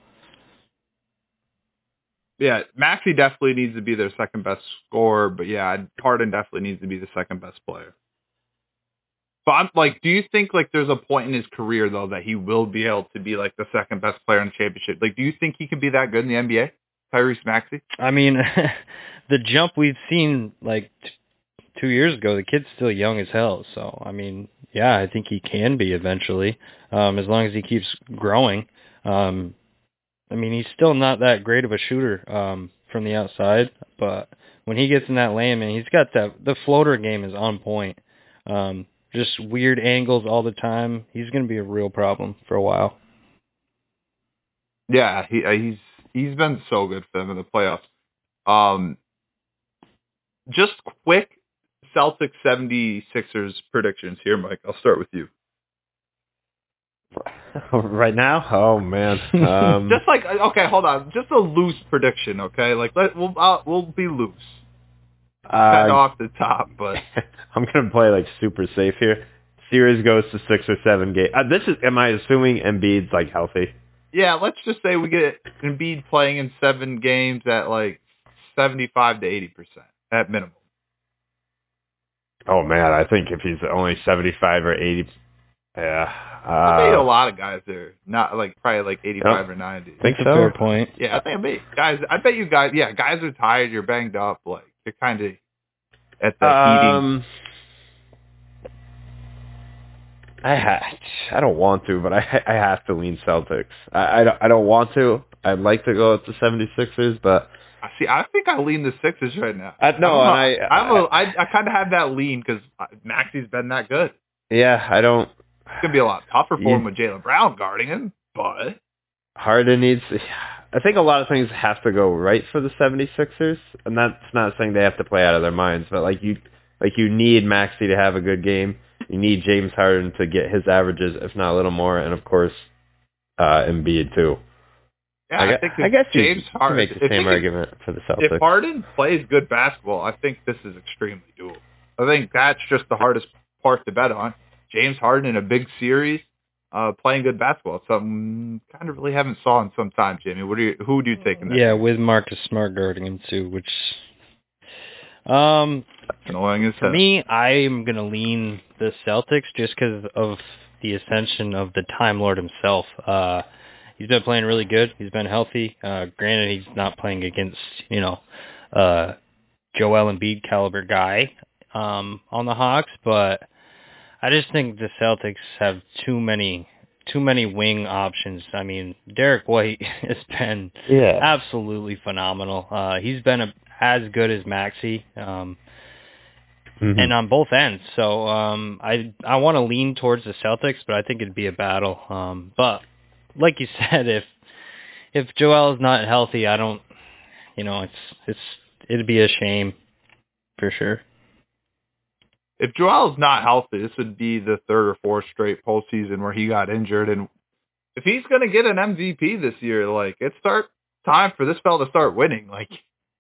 S2: Yeah, Maxey definitely needs to be their second best scorer, but yeah, Harden definitely needs to be the second best player. But I'm like, do you think like there's a point in his career though that he will be able to be like the second best player in the championship? Like, do you think he can be that good in the NBA, Tyrese Maxey?
S4: I mean, the jump we've seen like two years ago, the kid's still young as hell. So I mean, yeah, I think he can be eventually, um, as long as he keeps growing. Um, I mean, he's still not that great of a shooter um, from the outside, but when he gets in that lane, man, he's got that. The floater game is on point. Um, just weird angles all the time. He's going to be a real problem for a while.
S2: Yeah, he uh, he's he's been so good for them in the playoffs. Um, just quick Celtics 76ers predictions here, Mike. I'll start with you.
S3: right now? Oh man. Um,
S2: just like okay, hold on. Just a loose prediction, okay? Like let we'll I'll, we'll be loose. Kind
S3: uh,
S2: off the top, but
S3: I'm gonna play like super safe here. Series goes to six or seven games. Uh, this is. Am I assuming Embiid's like healthy?
S2: yeah, let's just say we get Embiid playing in seven games at like 75 to 80 percent at minimum.
S3: Oh man, I think if he's only 75 or 80, yeah.
S2: I bet a
S3: Uh,
S2: lot of guys are not like probably like 85 or 90.
S3: think
S4: That's a
S3: so.
S4: fair point.
S2: Yeah, I think I bet guys. I bet you guys. Yeah, guys are tired. You're banged up. Like you're kind of at the heating.
S3: um, I ha- I don't want to, but I I have to lean Celtics. I I don't, I don't want to. I'd like to go with the 76ers, but
S2: I see. I think I lean the Sixers right now.
S3: I, no,
S2: I'm
S3: and
S2: a-
S3: I
S2: I'm a, I, I kind of have that lean because Maxey's been that good.
S3: yeah, I don't.
S2: It's gonna be a lot tougher for
S3: You-
S2: him with Jaylen Brown guarding him, but
S3: Harden needs. I think a lot of things have to go right for the 76ers, and that's not saying they have to play out of their minds, but like you, like you need Maxey to have a good game. You need James Harden to get his averages, if not a little more, and of course, uh, Embiid too.
S2: Yeah,
S3: I,
S2: I, think
S3: I guess
S2: James
S3: can
S2: Harden
S3: make the
S2: if
S3: same
S2: he can-
S3: argument for the Celtics.
S2: If Harden plays good basketball, I think this is extremely doable. I think that's just the hardest part to bet on. James Harden in a big series, uh, playing good basketball. It's something kind of really haven't saw in some time, Jimmy. What do you? Who do you take in that?
S4: Yeah, with Marcus Smart guarding him too, which um
S2: annoying as
S4: for
S2: hell.
S4: me, I'm gonna lean the Celtics just because of the ascension of the Time Lord himself. Uh he's been playing really good. He's been healthy. Uh granted he's not playing against, you know, uh Joel Embiid caliber guy um on the Hawks, but I just think the Celtics have too many too many wing options. I mean, Derrick White has been
S3: yeah,
S4: absolutely phenomenal. Uh, he's been a, as good as Maxey, um,
S3: Mhm.
S4: and on both ends. So um, I I want to lean towards the Celtics, but I think it'd be a battle. Um, but like you said, if if Joel is not healthy, I don't. You know, it's it's it'd be a shame for sure.
S2: if Joel's not healthy, this would be the third or fourth straight postseason where he got injured. And if he's going to get an MVP this year, like it's start time for this fella to start winning. Like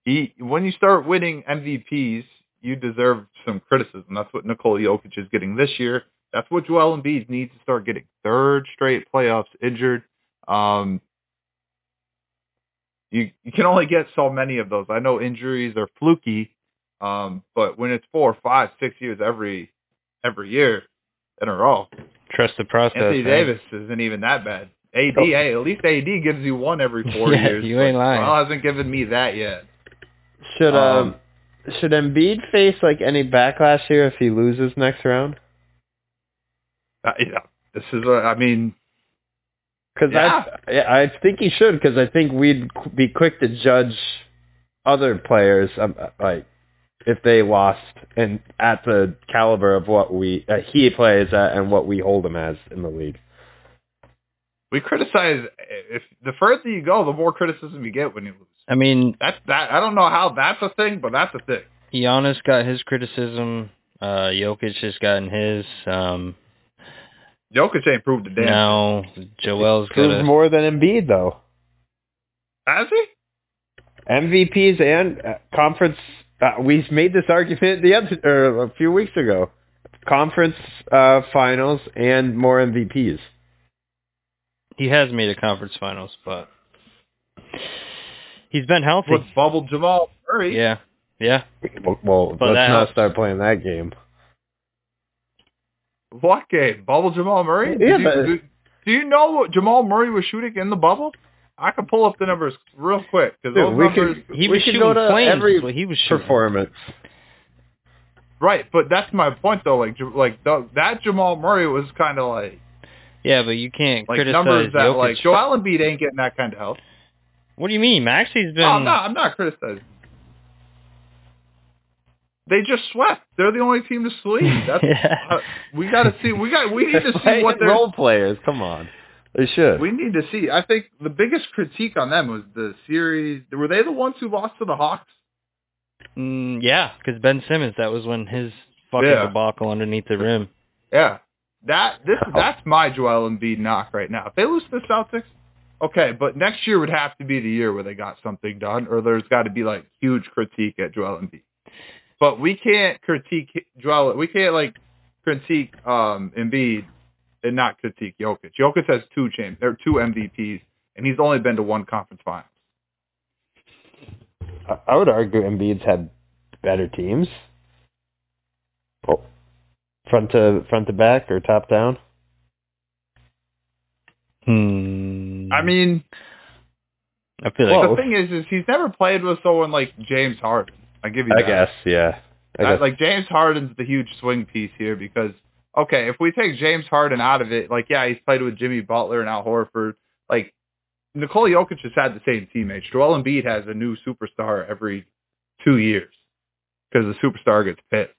S2: he, when you start winning MVPs, you deserve some criticism. That's what Nikola Jokic is getting this year. That's what Joel Embiid needs to start getting. Third straight playoffs injured. Um, you you can only get so many of those. I know injuries are fluky, um, but when it's four, five, six years every every year in a row,
S4: Trust the process.
S2: Anthony
S4: man.
S2: Davis isn't even that bad. AD, hey, at least AD gives you one every four
S4: Yeah,
S2: years.
S4: you ain't
S2: but
S4: lying.
S2: Joel hasn't given me that yet.
S3: should um,
S2: um,
S3: should Embiid face like any backlash here if he loses next round?
S2: Uh, yeah, this is. A, I mean,
S3: Because
S2: Yeah.
S3: I, yeah, I think he should. Because I think we'd qu- be quick to judge other players, um, like if they lost and at the caliber of what we uh, he plays at and what we hold him as in the league.
S2: we criticize. If the further you go, the more criticism you get when you lose.
S4: I mean,
S2: That's that. I don't know how that's a thing, but that's a thing.
S4: Giannis got his criticism. Uh, Jokic has gotten his. Um,
S2: Jokic ain't proved a damn.
S4: No, Joel's
S3: Proves
S4: got
S3: more than Embiid though.
S2: Has he?
S3: MVPs and uh, conference. Uh, we made this argument the other or a few weeks ago. Conference uh, finals and more MVPs.
S4: He has made a conference finals, but he's been healthy.
S2: With bubble Jamal Murray.
S4: Yeah, yeah.
S3: Well, well let's not
S4: helps.
S3: start playing that game.
S2: What game? Bubble Jamal Murray?
S3: Yeah,
S2: do, you,
S3: but-
S2: do, do you know what Jamal Murray was shooting in the bubble? I can pull up the numbers real quick because
S3: Dude,
S2: those
S3: we
S2: numbers.
S3: could-
S4: He
S3: We
S4: was shooting
S3: go to
S4: flames.
S3: every
S4: what he was shooting.
S3: Performance.
S2: Right, but that's my point though. Like, like the, that Jamal Murray was kind of like
S4: Yeah, but you can't
S2: like
S4: criticize
S2: numbers that
S4: Jokic.
S2: like Joel Embiid ain't getting that kind of help.
S4: What do you mean? Maxey's been.
S2: No, I'm not. I'm not criticizing. They just swept. They're the only team to sweep. That's
S4: Yeah.
S2: uh, we got to see. We got. We need to see what they're.
S3: role players. Come on, they should.
S2: We need to see. I think the biggest critique on them was the series. Were they the ones who lost to the Hawks?
S4: Mm, yeah, because Ben Simmons, that was when his fucking
S2: Yeah.
S4: debacle underneath the rim.
S2: Yeah. That this that's my Joel Embiid knock right now. If they lose to the Celtics, okay, but next year would have to be the year where they got something done, or there's got to be like huge critique at Joel Embiid. But we can't critique Joel. We can't like critique um Embiid and not critique Jokic. Jokic has two champ, or two MVPs, and he's only been to one conference final.
S3: I- I would argue Embiid's had better teams. Oh, front to front to back or top down.
S4: Hmm.
S2: I mean,
S4: I feel like
S3: Well,
S2: the thing is, is he's never played with someone like James Harden. I give you
S3: I
S2: that.
S3: guess, yeah. I guess.
S2: like James Harden's the huge swing piece here because okay, if we take James Harden out of it, like yeah, he's played with Jimmy Butler and Al Horford. Like Nikola Jokic has had the same teammates. Joel Embiid has a new superstar every two years because the superstar gets pissed.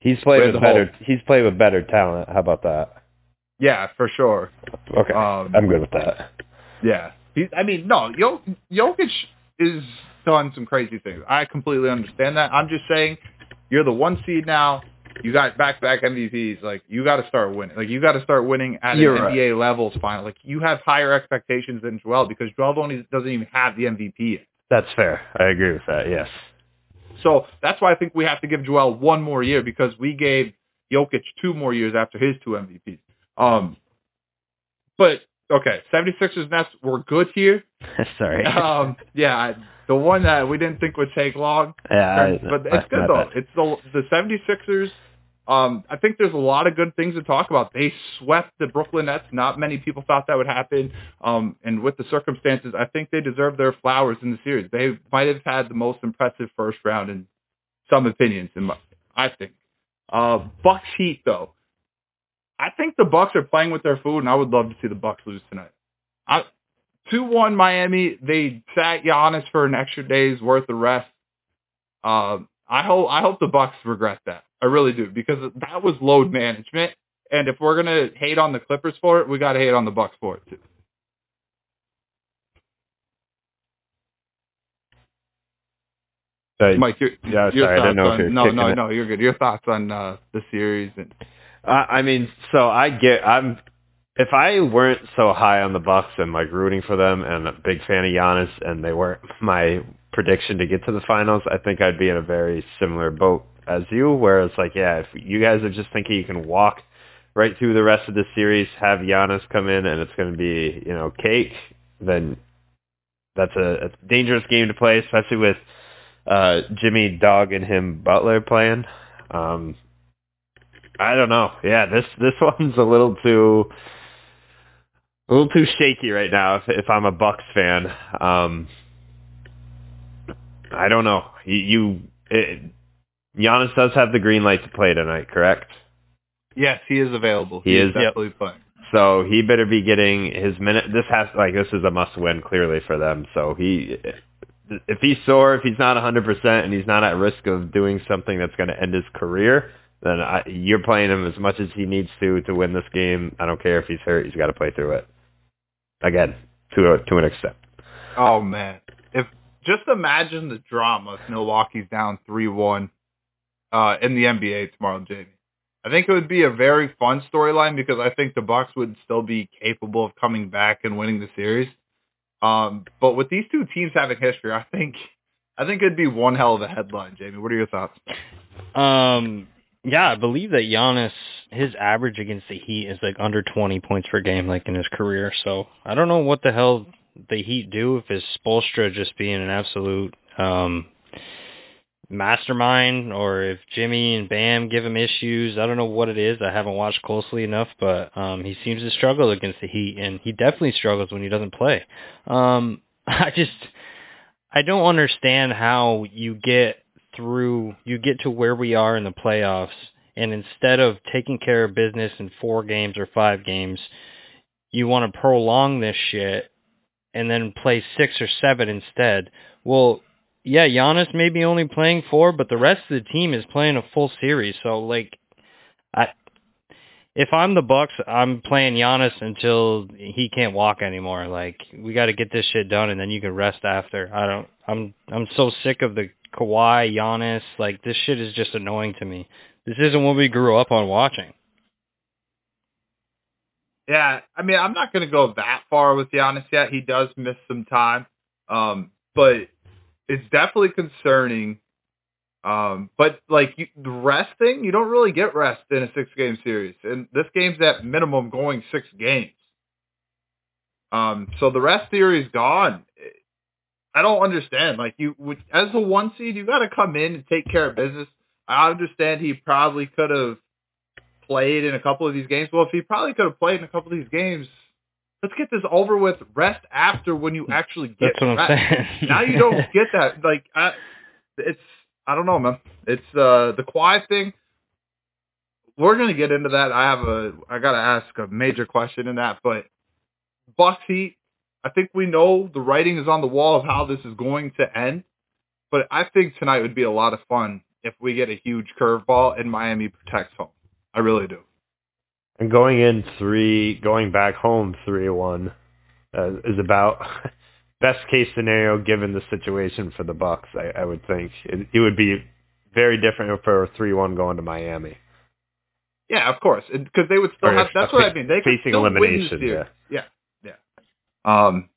S3: he's played with better.
S2: hole?
S3: He's played with better talent. How about that?
S2: Yeah, for sure.
S3: Okay,
S2: Um,
S3: I'm good with that.
S2: Yeah, he, I mean, no, Jo- Jokic is done some crazy things. I completely understand that. I'm just saying, you're the one seed now. You got back-to-back MVPs. Like you got to start winning. Like you got to start winning at
S3: You're
S2: an
S3: right.
S2: NBA levels. Final. Like you have higher expectations than Joel because Joel don't doesn't even have the MVP yet.
S3: That's fair. I agree with that. Yes.
S2: So that's why I think we have to give Joel one more year because we gave Jokic two more years after his two MVPs. Um, but okay, 76ers Nets were good here.
S3: Sorry.
S2: um, yeah, I- the one that we didn't think would take long.
S3: yeah, I-
S2: but
S3: I-
S2: it's good though.
S3: bad.
S2: It's the the 76ers. Um, I think there's a lot of good things to talk about. They swept the Brooklyn Nets. Not many people thought that would happen. Um, and with the circumstances, I think they deserve their flowers in the series. They might have had the most impressive first round in some opinions. In my, I think. Uh, Bucks Heat though. I think the Bucks are playing with their food, and I would love to see the Bucks lose tonight. I, two one Miami. They sat Giannis for an extra day's worth of rest. Um, I hope I hope the Bucks regret that. I really do because that was load management. And if we're gonna hate on the Clippers for it, we got to hate on the Bucks for it too.
S3: So,
S2: Mike, your,
S3: Yeah,
S2: your
S3: sorry, I
S2: thoughts
S3: didn't know
S2: on, no, no,
S3: it.
S2: no, you're good. Your thoughts on uh, the series and
S3: Uh, I mean, so I get. I'm. If I weren't so high on the Bucks and like rooting for them and a big fan of Giannis, and they weren't my prediction to get to the finals, I think I'd be in a very similar boat as you, where it's like, yeah, if you guys are just thinking you can walk right through the rest of the series, have Giannis come in, and it's going to be you know cake, then that's a, a dangerous game to play, especially with uh Jimmy Dog and him Butler playing. Um, I don't know. Yeah, this this one's a little too a little too shaky right now. If if I'm a Bucks fan, um, I don't know. You, you it, Giannis does have the green light to play tonight, correct?
S2: yes, he is available.
S3: He is-
S2: definitely playing.
S3: So he better be getting his minute. This has like this is a must win clearly for them. So he, if he's sore, if he's not 100 percent, and he's not at risk of doing something that's going to end his career, then I, you're playing him as much as he needs to to win this game. I don't care if he's hurt; he's got to play through it. Again, to a, to an extent.
S2: Oh man, if just imagine the drama if Milwaukee's down three one uh, in the NBA tomorrow, Jamie. I think it would be a very fun storyline because I think the Bucks would still be capable of coming back and winning the series. Um, but with these two teams having history, I think I think it'd be one hell of a headline. Jamie, what are your thoughts?
S4: Um, yeah, I believe that Giannis his average against the Heat is like under 20 points per game, like in his career. So I don't know what the hell the Heat do if it's Spoelstra just being an absolute um mastermind or if Jimmy and Bam give him issues. I don't know what it is. I haven't watched closely enough, but um he seems to struggle against the Heat and he definitely struggles when he doesn't play. Um I just I don't understand how you get through you get to where we are in the playoffs and instead of taking care of business in 4 games or 5 games, you want to prolong this shit and then play 6 or 7 instead. Well, yeah, Giannis may be only playing four, but the rest of the team is playing a full series. So like, I if I'm the Bucks, I'm playing Giannis until he can't walk anymore. Like we got to get this shit done, and then you can rest after. I don't. I'm I'm so sick of the Kawhi Giannis. Like this shit is just annoying to me. This isn't what we grew up on watching.
S2: Yeah, I mean, I'm not going to go that far with Giannis yet. He does miss some time, um, but it's definitely concerning. Um, but like you, the resting, you don't really get rest in a six game series, and this game's at minimum going six games. Um, so the rest theory is gone. I don't understand. Like you, would, as the one seed, you got to come in and take care of business. I understand he probably could have played in a couple of these games. Well, if he probably could have played in a couple of these games, let's get this over with. Rest after when you actually get
S4: That's what
S2: rest.
S4: I'm saying.
S2: now you don't get that. Like, I, it's I don't know, man. It's uh the Kawhi thing. We're gonna get into that. I have a I gotta ask a major question in that, but Bucks Heat. I think we know the writing is on the wall of how this is going to end, but I think tonight would be a lot of fun if we get a huge curveball and Miami protects home. I really do.
S3: And going in three, going back home three one, uh, is about best case scenario given the situation for the Bucks. I, I would think it, it would be very different for a three one going to Miami.
S2: Yeah, of course, because they would still
S3: Or
S2: have. That's what I mean. They could
S3: facing
S2: still win this
S3: elimination.
S2: Yeah, yeah. Um,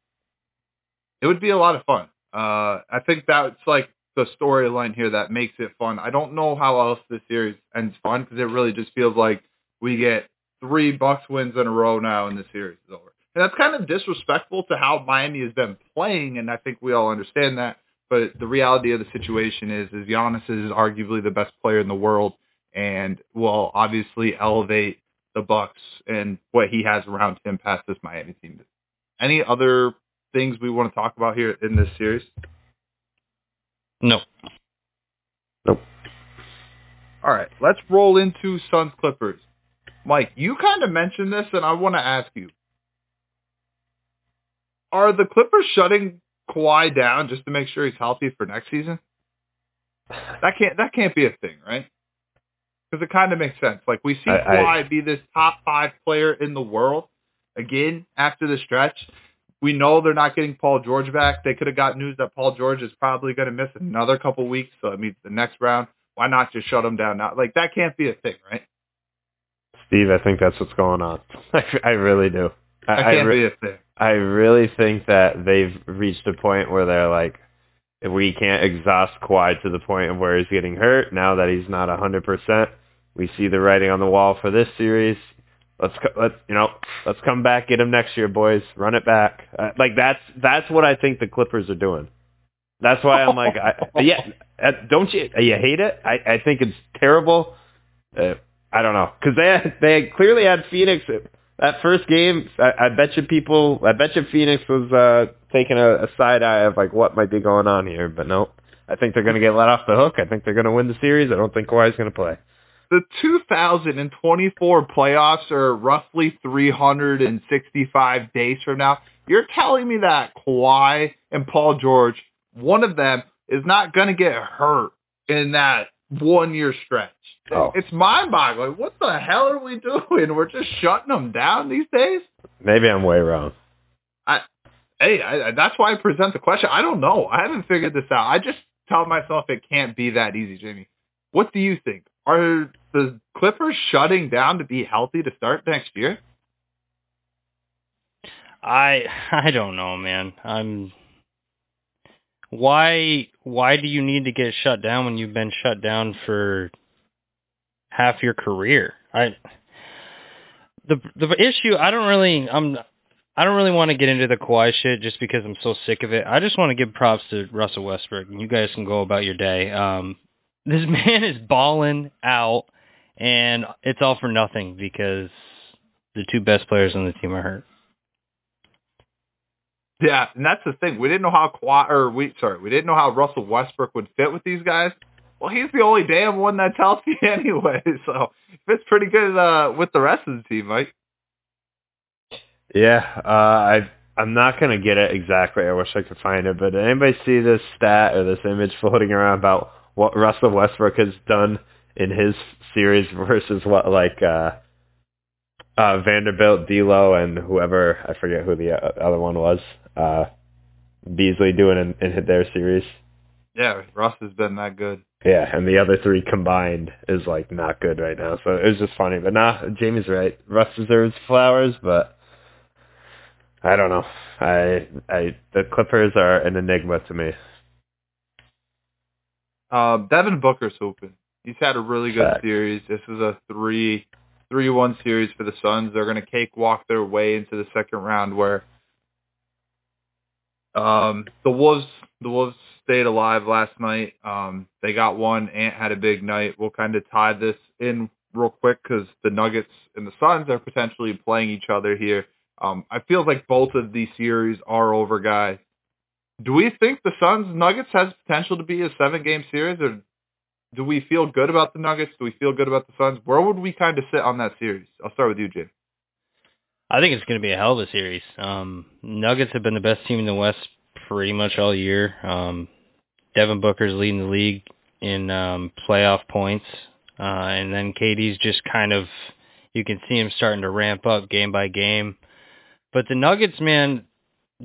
S2: it would be a lot of fun. Uh, I think that's like the storyline here that makes it fun. I don't know how else this series ends fun because it really just feels like we get three Bucks wins in a row now and the series is over. And that's kind of disrespectful to how Miami has been playing, and I think we all understand that. But the reality of the situation is, is Giannis is arguably the best player in the world, and will obviously elevate the Bucks and what he has around him past this Miami team. Any other things we want to talk about here in this series?
S4: No.
S3: Nope.
S2: All right, let's roll into Suns Clippers. Mike, you kind of mentioned this, and I want to ask you: Are the Clippers shutting Kawhi down just to make sure he's healthy for next season? That can't that can't be a thing, right? Because it kind of makes sense. Like we see
S3: I- I-
S2: Kawhi be this top five player in the world again after the stretch. We know they're not getting Paul George back. They could have got news that Paul George is probably going to miss another couple weeks, so it means the next round. Why not just shut him down now? Like that can't be a thing, right?
S3: Steve, I think that's what's going on. I, I really do. I, I
S2: can't
S3: re-
S2: be a thing.
S3: I really think that they've reached a point where they're like, if we can't exhaust Kawhi to the point of where he's getting hurt, now that he's not a hundred percent, we see the writing on the wall for this series. Let's let's you know let's come back, get him next year, boys. Run it back. Uh, like that's that's what I think the Clippers are doing. That's why I'm like, I, yeah, uh, don't you you hate it? I I think it's terrible. Uh, I don't know because they had, they had clearly had Phoenix that first game. I, I bet you people, I bet you Phoenix was uh, taking a, a side eye of like what might be going on here. But no, I think they're going to get let off the hook. I think they're going to win the series. I don't think Kawhi's going to play.
S2: The 2024 playoffs are roughly 365 days from now. You're telling me that Kawhi and Paul George, one of them, is not going to get hurt in that one year stretch.
S3: Oh.
S2: It's mind boggling. What the hell are we doing? We're just shutting them down these days?
S3: Maybe I'm way wrong.
S2: Hey, I, I- that's why I present the question. I don't know. I haven't figured this out. I just tell myself it can't be that easy, Jamie. What do you think? Are the Clippers shutting down to be healthy to start next year?
S4: I I don't know, man. I'm why why do you need to get shut down when you've been shut down for half your career? I the the issue I don't really I'm I don't really want to get into the Kawhi shit just because I'm so sick of it. I just want to give props to Russell Westbrook, and you guys can go about your day. Um, this man is balling out, and it's all for nothing because the two best players on the team are hurt.
S2: Yeah, and that's the thing. We didn't know how Kawhi, or we sorry, we didn't know how Russell Westbrook would fit with these guys. Well, he's the only damn one that's healthy anyway, so fits pretty good uh, with the rest of the team, Mike.
S3: Yeah, uh, I I'm not gonna get it exactly. I wish I could find it, but did anybody see this stat or this image floating around about what Russell Westbrook has done in his series versus what like uh, uh, Vanderbilt, D'Lo, and whoever I forget who the other one was, uh, Beasley doing in, in their series.
S2: Yeah, Russ has been that good.
S3: Yeah, and the other three combined is like not good right now. So it was just funny. But nah, Jamie's right. Russ deserves flowers, but I don't know. I I the Clippers are an enigma to me.
S2: Um, Devin Booker's hooping. He's had a really good series. This is a three three one series for the Suns. They're gonna cakewalk their way into the second round where um the Wolves the Wolves stayed alive last night. Um they got one. Ant had a big night. We'll kind of tie this in real quick because the Nuggets and the Suns are potentially playing each other here. Um, I feel like both of these series are over, guys. Do we think the Suns Nuggets has potential to be a seven game series, or do we feel good about the Nuggets? Do we feel good about the Suns? Where would we kind of sit on that series? I'll start with you, Jim.
S4: I think it's going to be a hell of a series. Um, Nuggets have been the best team in the West pretty much all year. Um, Devin Booker's leading the league in um, playoff points, uh, and then KD's just kind of you can see him starting to ramp up game by game. But the Nuggets, man,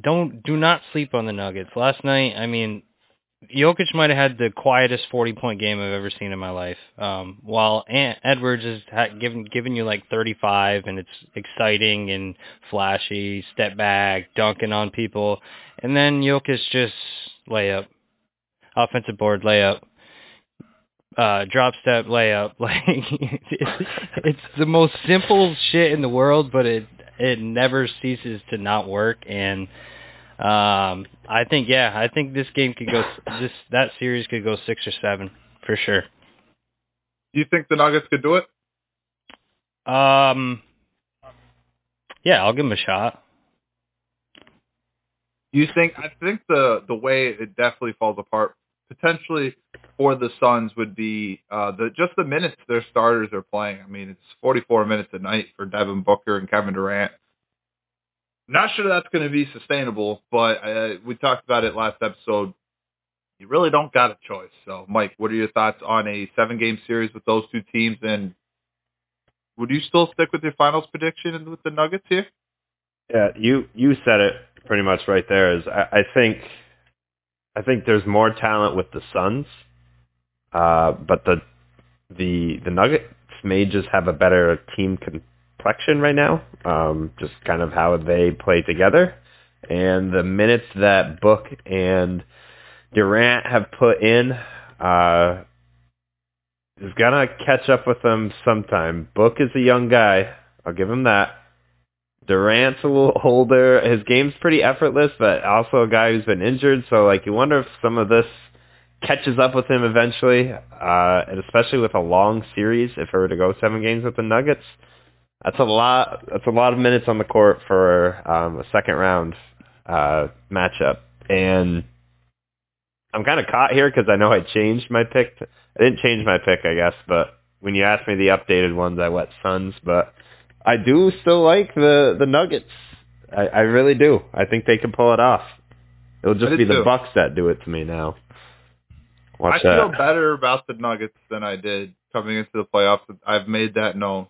S4: don't do not sleep on the Nuggets. Last night, I mean, Jokic might have had the quietest forty point game I've ever seen in my life. Um, while Ant Edwards is ha- giving giving you like thirty five, and it's exciting and flashy, step back, dunking on people, and then Jokic just layup, offensive board layup, uh, drop step layup. Like it's, it's the most simple shit in the world, but it it never ceases to not work and um I think yeah, I think this game could go this that series could go 6 or 7 for sure.
S2: Do you think the Nuggets could do it?
S4: Um Yeah, I'll give them a shot.
S2: Do you think? I think the the way it definitely falls apart potentially for the Suns would be uh, the just the minutes their starters are playing. I mean, it's 44 minutes a night for Devin Booker and Kevin Durant. Not sure that's going to be sustainable, but uh, we talked about it last episode. You really don't got a choice. So, Mike, what are your thoughts on a seven-game series with those two teams? And would you still stick with your finals prediction with the Nuggets here?
S3: Yeah, you you said it pretty much right there. Is I, I think I think there's more talent with the Suns, uh, but the the the Nuggets may just have a better team complexion right now. Um, just kind of how they play together, and the minutes that Book and Durant have put in uh, is gonna catch up with them sometime. Book is a young guy. I'll give him that. Durant's a little older. His game's pretty effortless, but also a guy who's been injured. So like, you wonder if some of this catches up with him eventually, uh, and especially with a long series. If it were to go seven games with the Nuggets, that's a lot. That's a lot of minutes on the court for um, a second round uh, matchup. And I'm kind of caught here because I know I changed my pick. I didn't change my pick, I guess, but when you asked me the updated ones, I went Suns, but I do still like the the Nuggets. I, I really do. I think they can pull it off. It'll just be the
S2: too.
S3: Bucks that do it to me now. Watch
S2: I feel better about the Nuggets than I did coming into the playoffs. I've made that known.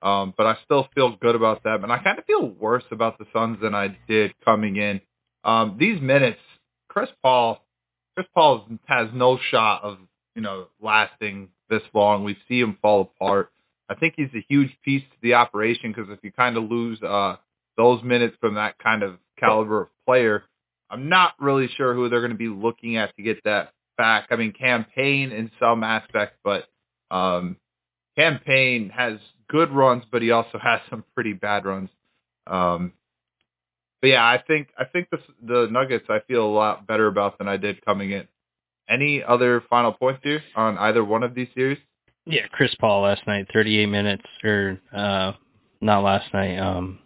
S2: Um, but I still feel good about them. And I kind of feel worse about the Suns than I did coming in. Um, these minutes, Chris Paul, Chris Paul has no shot of you know, lasting this long. We see him fall apart. I think he's a huge piece to the operation because if you kind of lose uh, those minutes from that kind of caliber of player, I'm not really sure who they're going to be looking at to get that back. I mean, Cam Payne in some aspect, but um, Cam Payne has good runs, but he also has some pretty bad runs. Um, but yeah, I think I think the the Nuggets I feel a lot better about than I did coming in. Any other final points here on either one of these series?
S4: Yeah, Chris Paul last night, 38 minutes, or uh, not last night, um,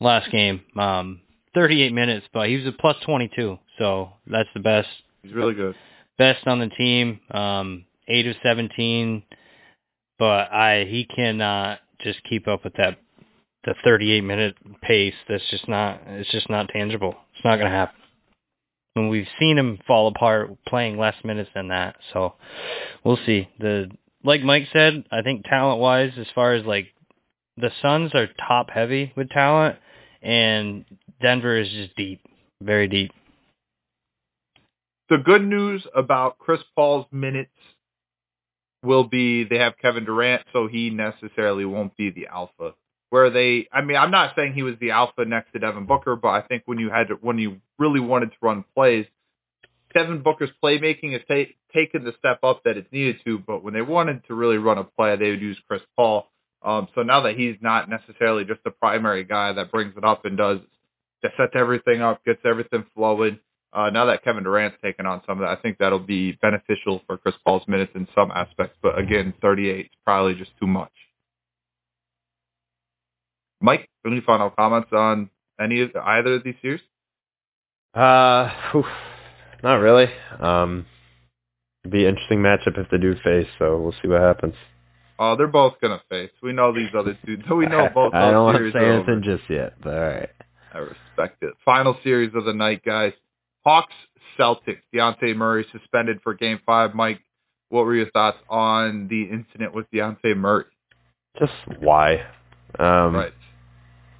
S4: last game, um, 38 minutes, but he was a plus 22, so that's the best.
S2: He's really good.
S4: Best on the team, um, 8 of 17, but I he cannot just keep up with that the 38 minute pace. That's just not it's just not tangible. It's not going to happen. And we've seen him fall apart playing less minutes than that. So we'll see. The like Mike said, I think talent wise, as far as like the Suns are top heavy with talent, and Denver is just deep, very deep.
S2: The good news about Chris Paul's minutes will be they have Kevin Durant, so he necessarily won't be the alpha. Where they, I mean, I'm not saying he was the alpha next to Devin Booker, but I think when you had to, when you really wanted to run plays, Devin Booker's playmaking has ta- taken the step up that it's needed to. But when they wanted to really run a play, they would use Chris Paul. Um, so now that he's not necessarily just the primary guy that brings it up and does that sets everything up, gets everything flowing. Uh, now that Kevin Durant's taken on some of that, I think that'll be beneficial for Chris Paul's minutes in some aspects. But again, 38 is probably just too much. Mike, any final comments on any of either of these series?
S3: Uh, whew, not really. Um, it'd be an interesting matchup if they do face, so we'll see what happens.
S2: Oh, they're both gonna face. We know these other two. We know both.
S3: I don't want to say anything just yet, but all right.
S2: I respect it. Final series of the night, guys. Hawks Celtics. Dejounte Murray suspended for Game Five. Mike, what were your thoughts on the incident with Dejounte Murray?
S3: Just why? Um,
S2: right.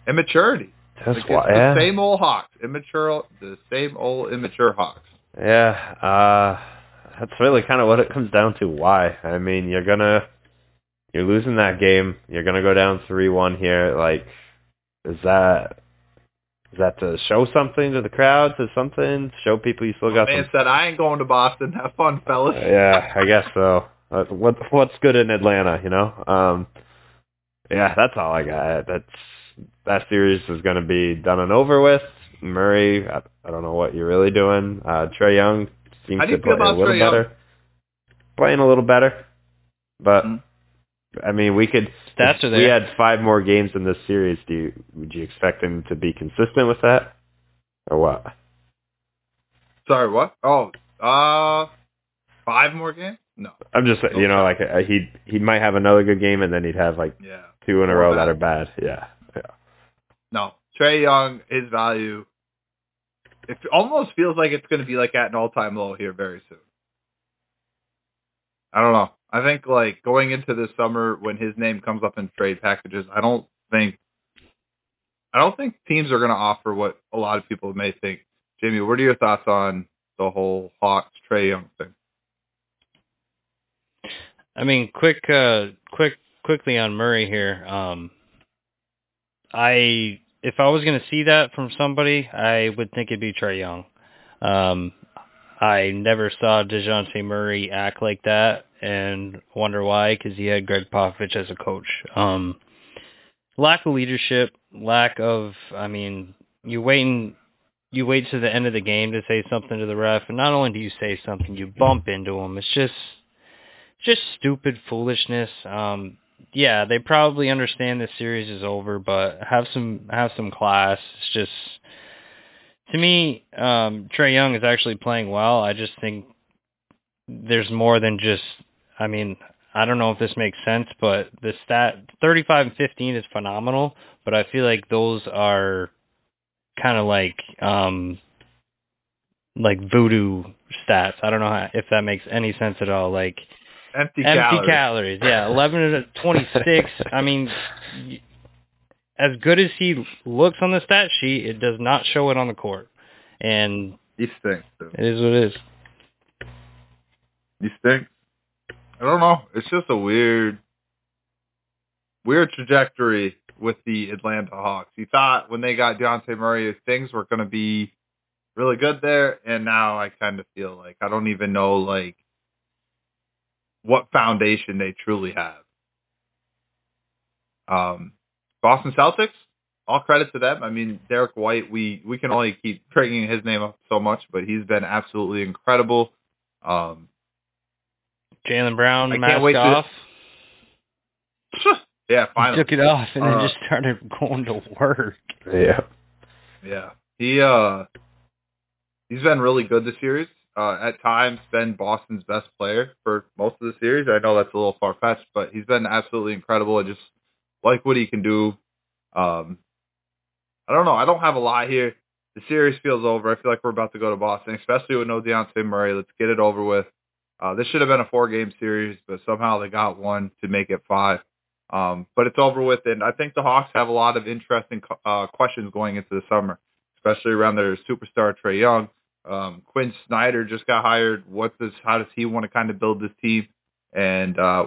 S2: Immaturity.
S3: That's
S2: Like,
S3: why?
S2: the
S3: Yeah.
S2: same old Hawks. Immature. The same old immature Hawks.
S3: Yeah, uh, that's really kind of what it comes down to. Why? I mean, you're gonna, you're losing that game. You're gonna go down three-one here. Like, is that, is that to show something to the crowd? To something? Show people you still got
S2: Man
S3: some.
S2: said, "I ain't going to Boston. Have fun, fellas."
S3: Yeah, I guess so. Uh, What what's good in Atlanta, you know? Um, yeah, that's all I got. That's that series is going to be done and over with. Murray, I, I don't know what you're really doing. Uh, Trae Young seems
S2: How do
S3: to
S2: you feel
S3: play a
S2: about
S3: little
S2: Trae Young?
S3: better, playing a little better. But
S2: Mhm.
S3: I mean, we could.
S4: Stats
S3: if
S4: are
S3: We had five more games in this series. Do you would you expect him to be consistent with that, or what?
S2: Sorry, what? Oh, uh, five more games? No.
S3: I'm just you know like uh, he he might have another good game and then he'd have like
S2: Yeah.
S3: two in a row
S2: bad.
S3: that are bad. Yeah. yeah.
S2: No. Trae Young, his value, it almost feels like it's going to be like at an all-time low here very soon. I don't know. I think like going into this summer when his name comes up in trade packages, I don't think, I don't think teams are going to offer what a lot of people may think. Jamie, what are your thoughts on the whole Hawks Trae Young thing?
S4: I mean, quick, uh, quick, quickly on Murray here. Um, I, if I was going to see that from somebody, I would think it'd be Trae Young. Um, I never saw Dejounte Murray act like that, and wonder why, because he had Gregg Popovich as a coach. Um, lack of leadership, lack of, I mean, you waiting. You wait to the end of the game to say something to the ref, and not only do you say something, you bump into him. It's just just stupid foolishness. Um, yeah, they probably understand this series is over, but have some have some class. It's just to me, um, Trae Young is actually playing well. I just think there's more than just. I mean, I don't know if this makes sense, but the stat 35 and 15 is phenomenal. But I feel like those are kind of like um, like voodoo stats. I don't know how, if that makes any sense at all. Like
S2: Empty,
S4: empty
S2: calories.
S4: calories. Yeah, 11 to 26. I mean, as good as he looks on the stat sheet, it does not show it on the court. And
S2: He stinks. dude.
S4: it is what it is.
S2: You stink. I don't know. It's just a weird, weird trajectory with the Atlanta Hawks. You thought when they got Dejounte Murray, things were going to be really good there, and now I kind of feel like I don't even know like what foundation they truly have. Um, Boston Celtics, all credit to them. I mean, Derrick White, we we can only keep bringing his name up so much, but he's been absolutely incredible. Um,
S4: Jaylen Brown
S2: I can't
S4: mask
S2: wait to-
S4: off.
S2: yeah,
S4: He
S2: finally.
S4: took it off and then
S2: Uh,
S4: just started going to work.
S3: Yeah.
S2: Yeah. He uh he's been really good this series. Uh at times been Boston's best player for most of the series. I know that's a little far fetched, but he's been absolutely incredible. And just like what he can do. Um I don't know. I don't have a lot here. The series feels over. I feel like we're about to go to Boston, especially with no Dejounte Murray. Let's get it over with. Uh, this should have been a four-game series, but somehow they got one to make it five. Um, but it's over with, and I think the Hawks have a lot of interesting uh, questions going into the summer, especially around their superstar Trae Young. Um, Quin Snyder just got hired. What does how does he want to kind of build this team? And uh,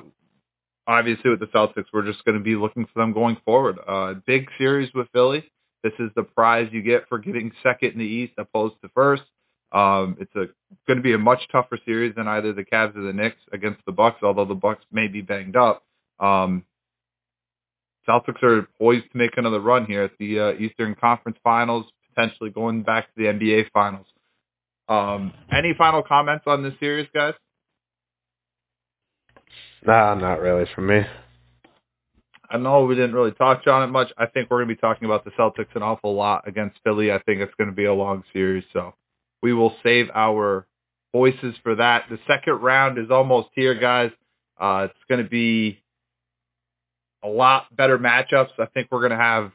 S2: obviously with the Celtics, we're just going to be looking for them going forward. Uh, big series with Philly. This is the prize you get for getting second in the East opposed to first. Um, it's a going to be a much tougher series than either the Cavs or the Knicks against the Bucks, although the Bucks may be banged up. Um, Celtics are poised to make another run here at the uh, Eastern Conference Finals, potentially going back to the NBA Finals. Um, any final comments on this series, guys?
S3: Nah, not really for me.
S2: I know we didn't really touch on it much. I think we're going to be talking about the Celtics an awful lot against Philly. I think it's going to be a long series, so we will save our voices for that. The second round is almost here, guys. Uh, it's going to be a lot better matchups. I think we're going to have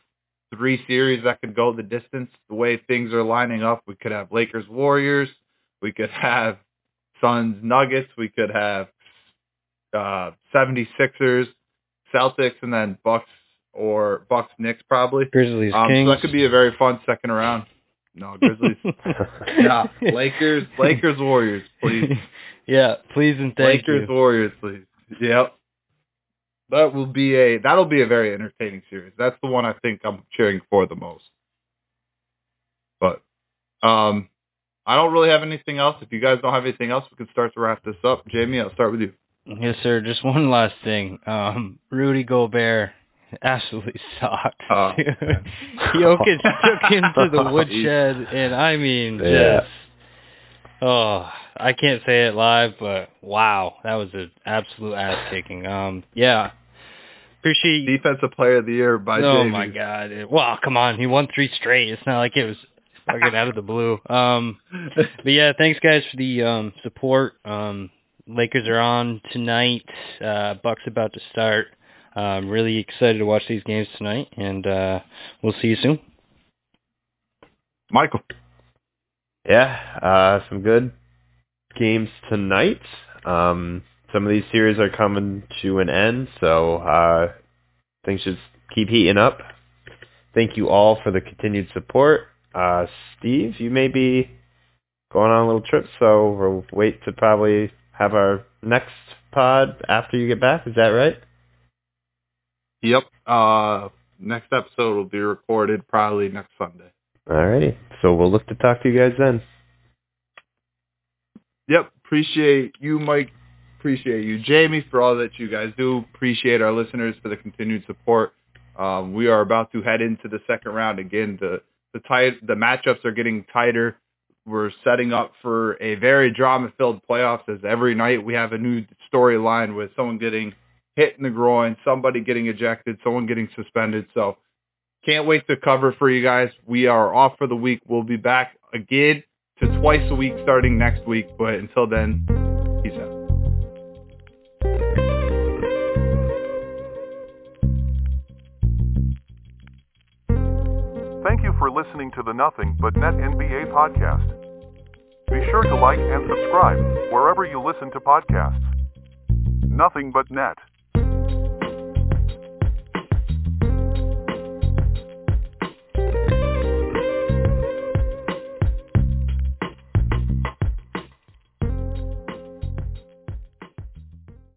S2: three series that could go the distance. The way things are lining up, we could have Lakers Warriors, we could have Suns Nuggets, we could have uh, 76ers Celtics, and then Bucks or Bucks Knicks probably.
S4: Grizzlies
S2: Um,
S4: Kings.
S2: so that could be a very fun second round. No, Grizzlies. yeah, Lakers, Lakers, Warriors, please.
S4: yeah, please and thank you.
S2: Lakers,
S4: you.
S2: Warriors, please. Yep. That will be a that'll be a very entertaining series. That's the one I think I'm cheering for the most. But um I don't really have anything else. If you guys don't have anything else, we can start to wrap this up. Jamie, I'll start with you.
S4: Yes, sir. Just one last thing. Um, Rudy Gobert absolutely sucked.
S2: Oh,
S4: Jokic took him to the woodshed, and I mean, just oh, I can't say it live, but wow, that was an absolute ass kicking. Um, yeah, appreciate.
S2: Defensive player of the year by
S4: oh
S2: Jamie.
S4: my god! It, well, come on, he won three straight. It's not like it was fucking out of the blue. Um, but yeah, thanks guys for the um support. Um, Lakers are on tonight. Uh, Bucks about to start. Uh, I'm really excited to watch these games tonight, and uh, we'll see you soon.
S2: Michael.
S3: Yeah, uh, some good games tonight. Um, some of these series are coming to an end, so uh, things should keep heating up. Thank you all for the continued support. Uh, Steve, you may be going on a little trip, so we'll wait to probably have our next pod after you get back. Is that right?
S2: Yep. Uh next episode will be recorded probably next Sunday.
S3: Alrighty. So we'll look to talk to you guys then.
S2: Yep. Appreciate you, Mike. Appreciate you, Jamie, for all that you guys do. Appreciate our listeners for the continued support. Um, we are about to head into the second round again. The the tight the matchups are getting tighter. We're setting up for a very drama-filled playoffs. As every night we have a new storyline with someone getting hit in the groin, somebody getting ejected, someone getting suspended. So can't wait to cover for you guys. We are off for the week. We'll be back again to twice a week starting next week. But until then,
S1: Thank you for listening to the Nothing But Net NBA podcast. Be sure to like and subscribe wherever you listen to podcasts. Nothing but net.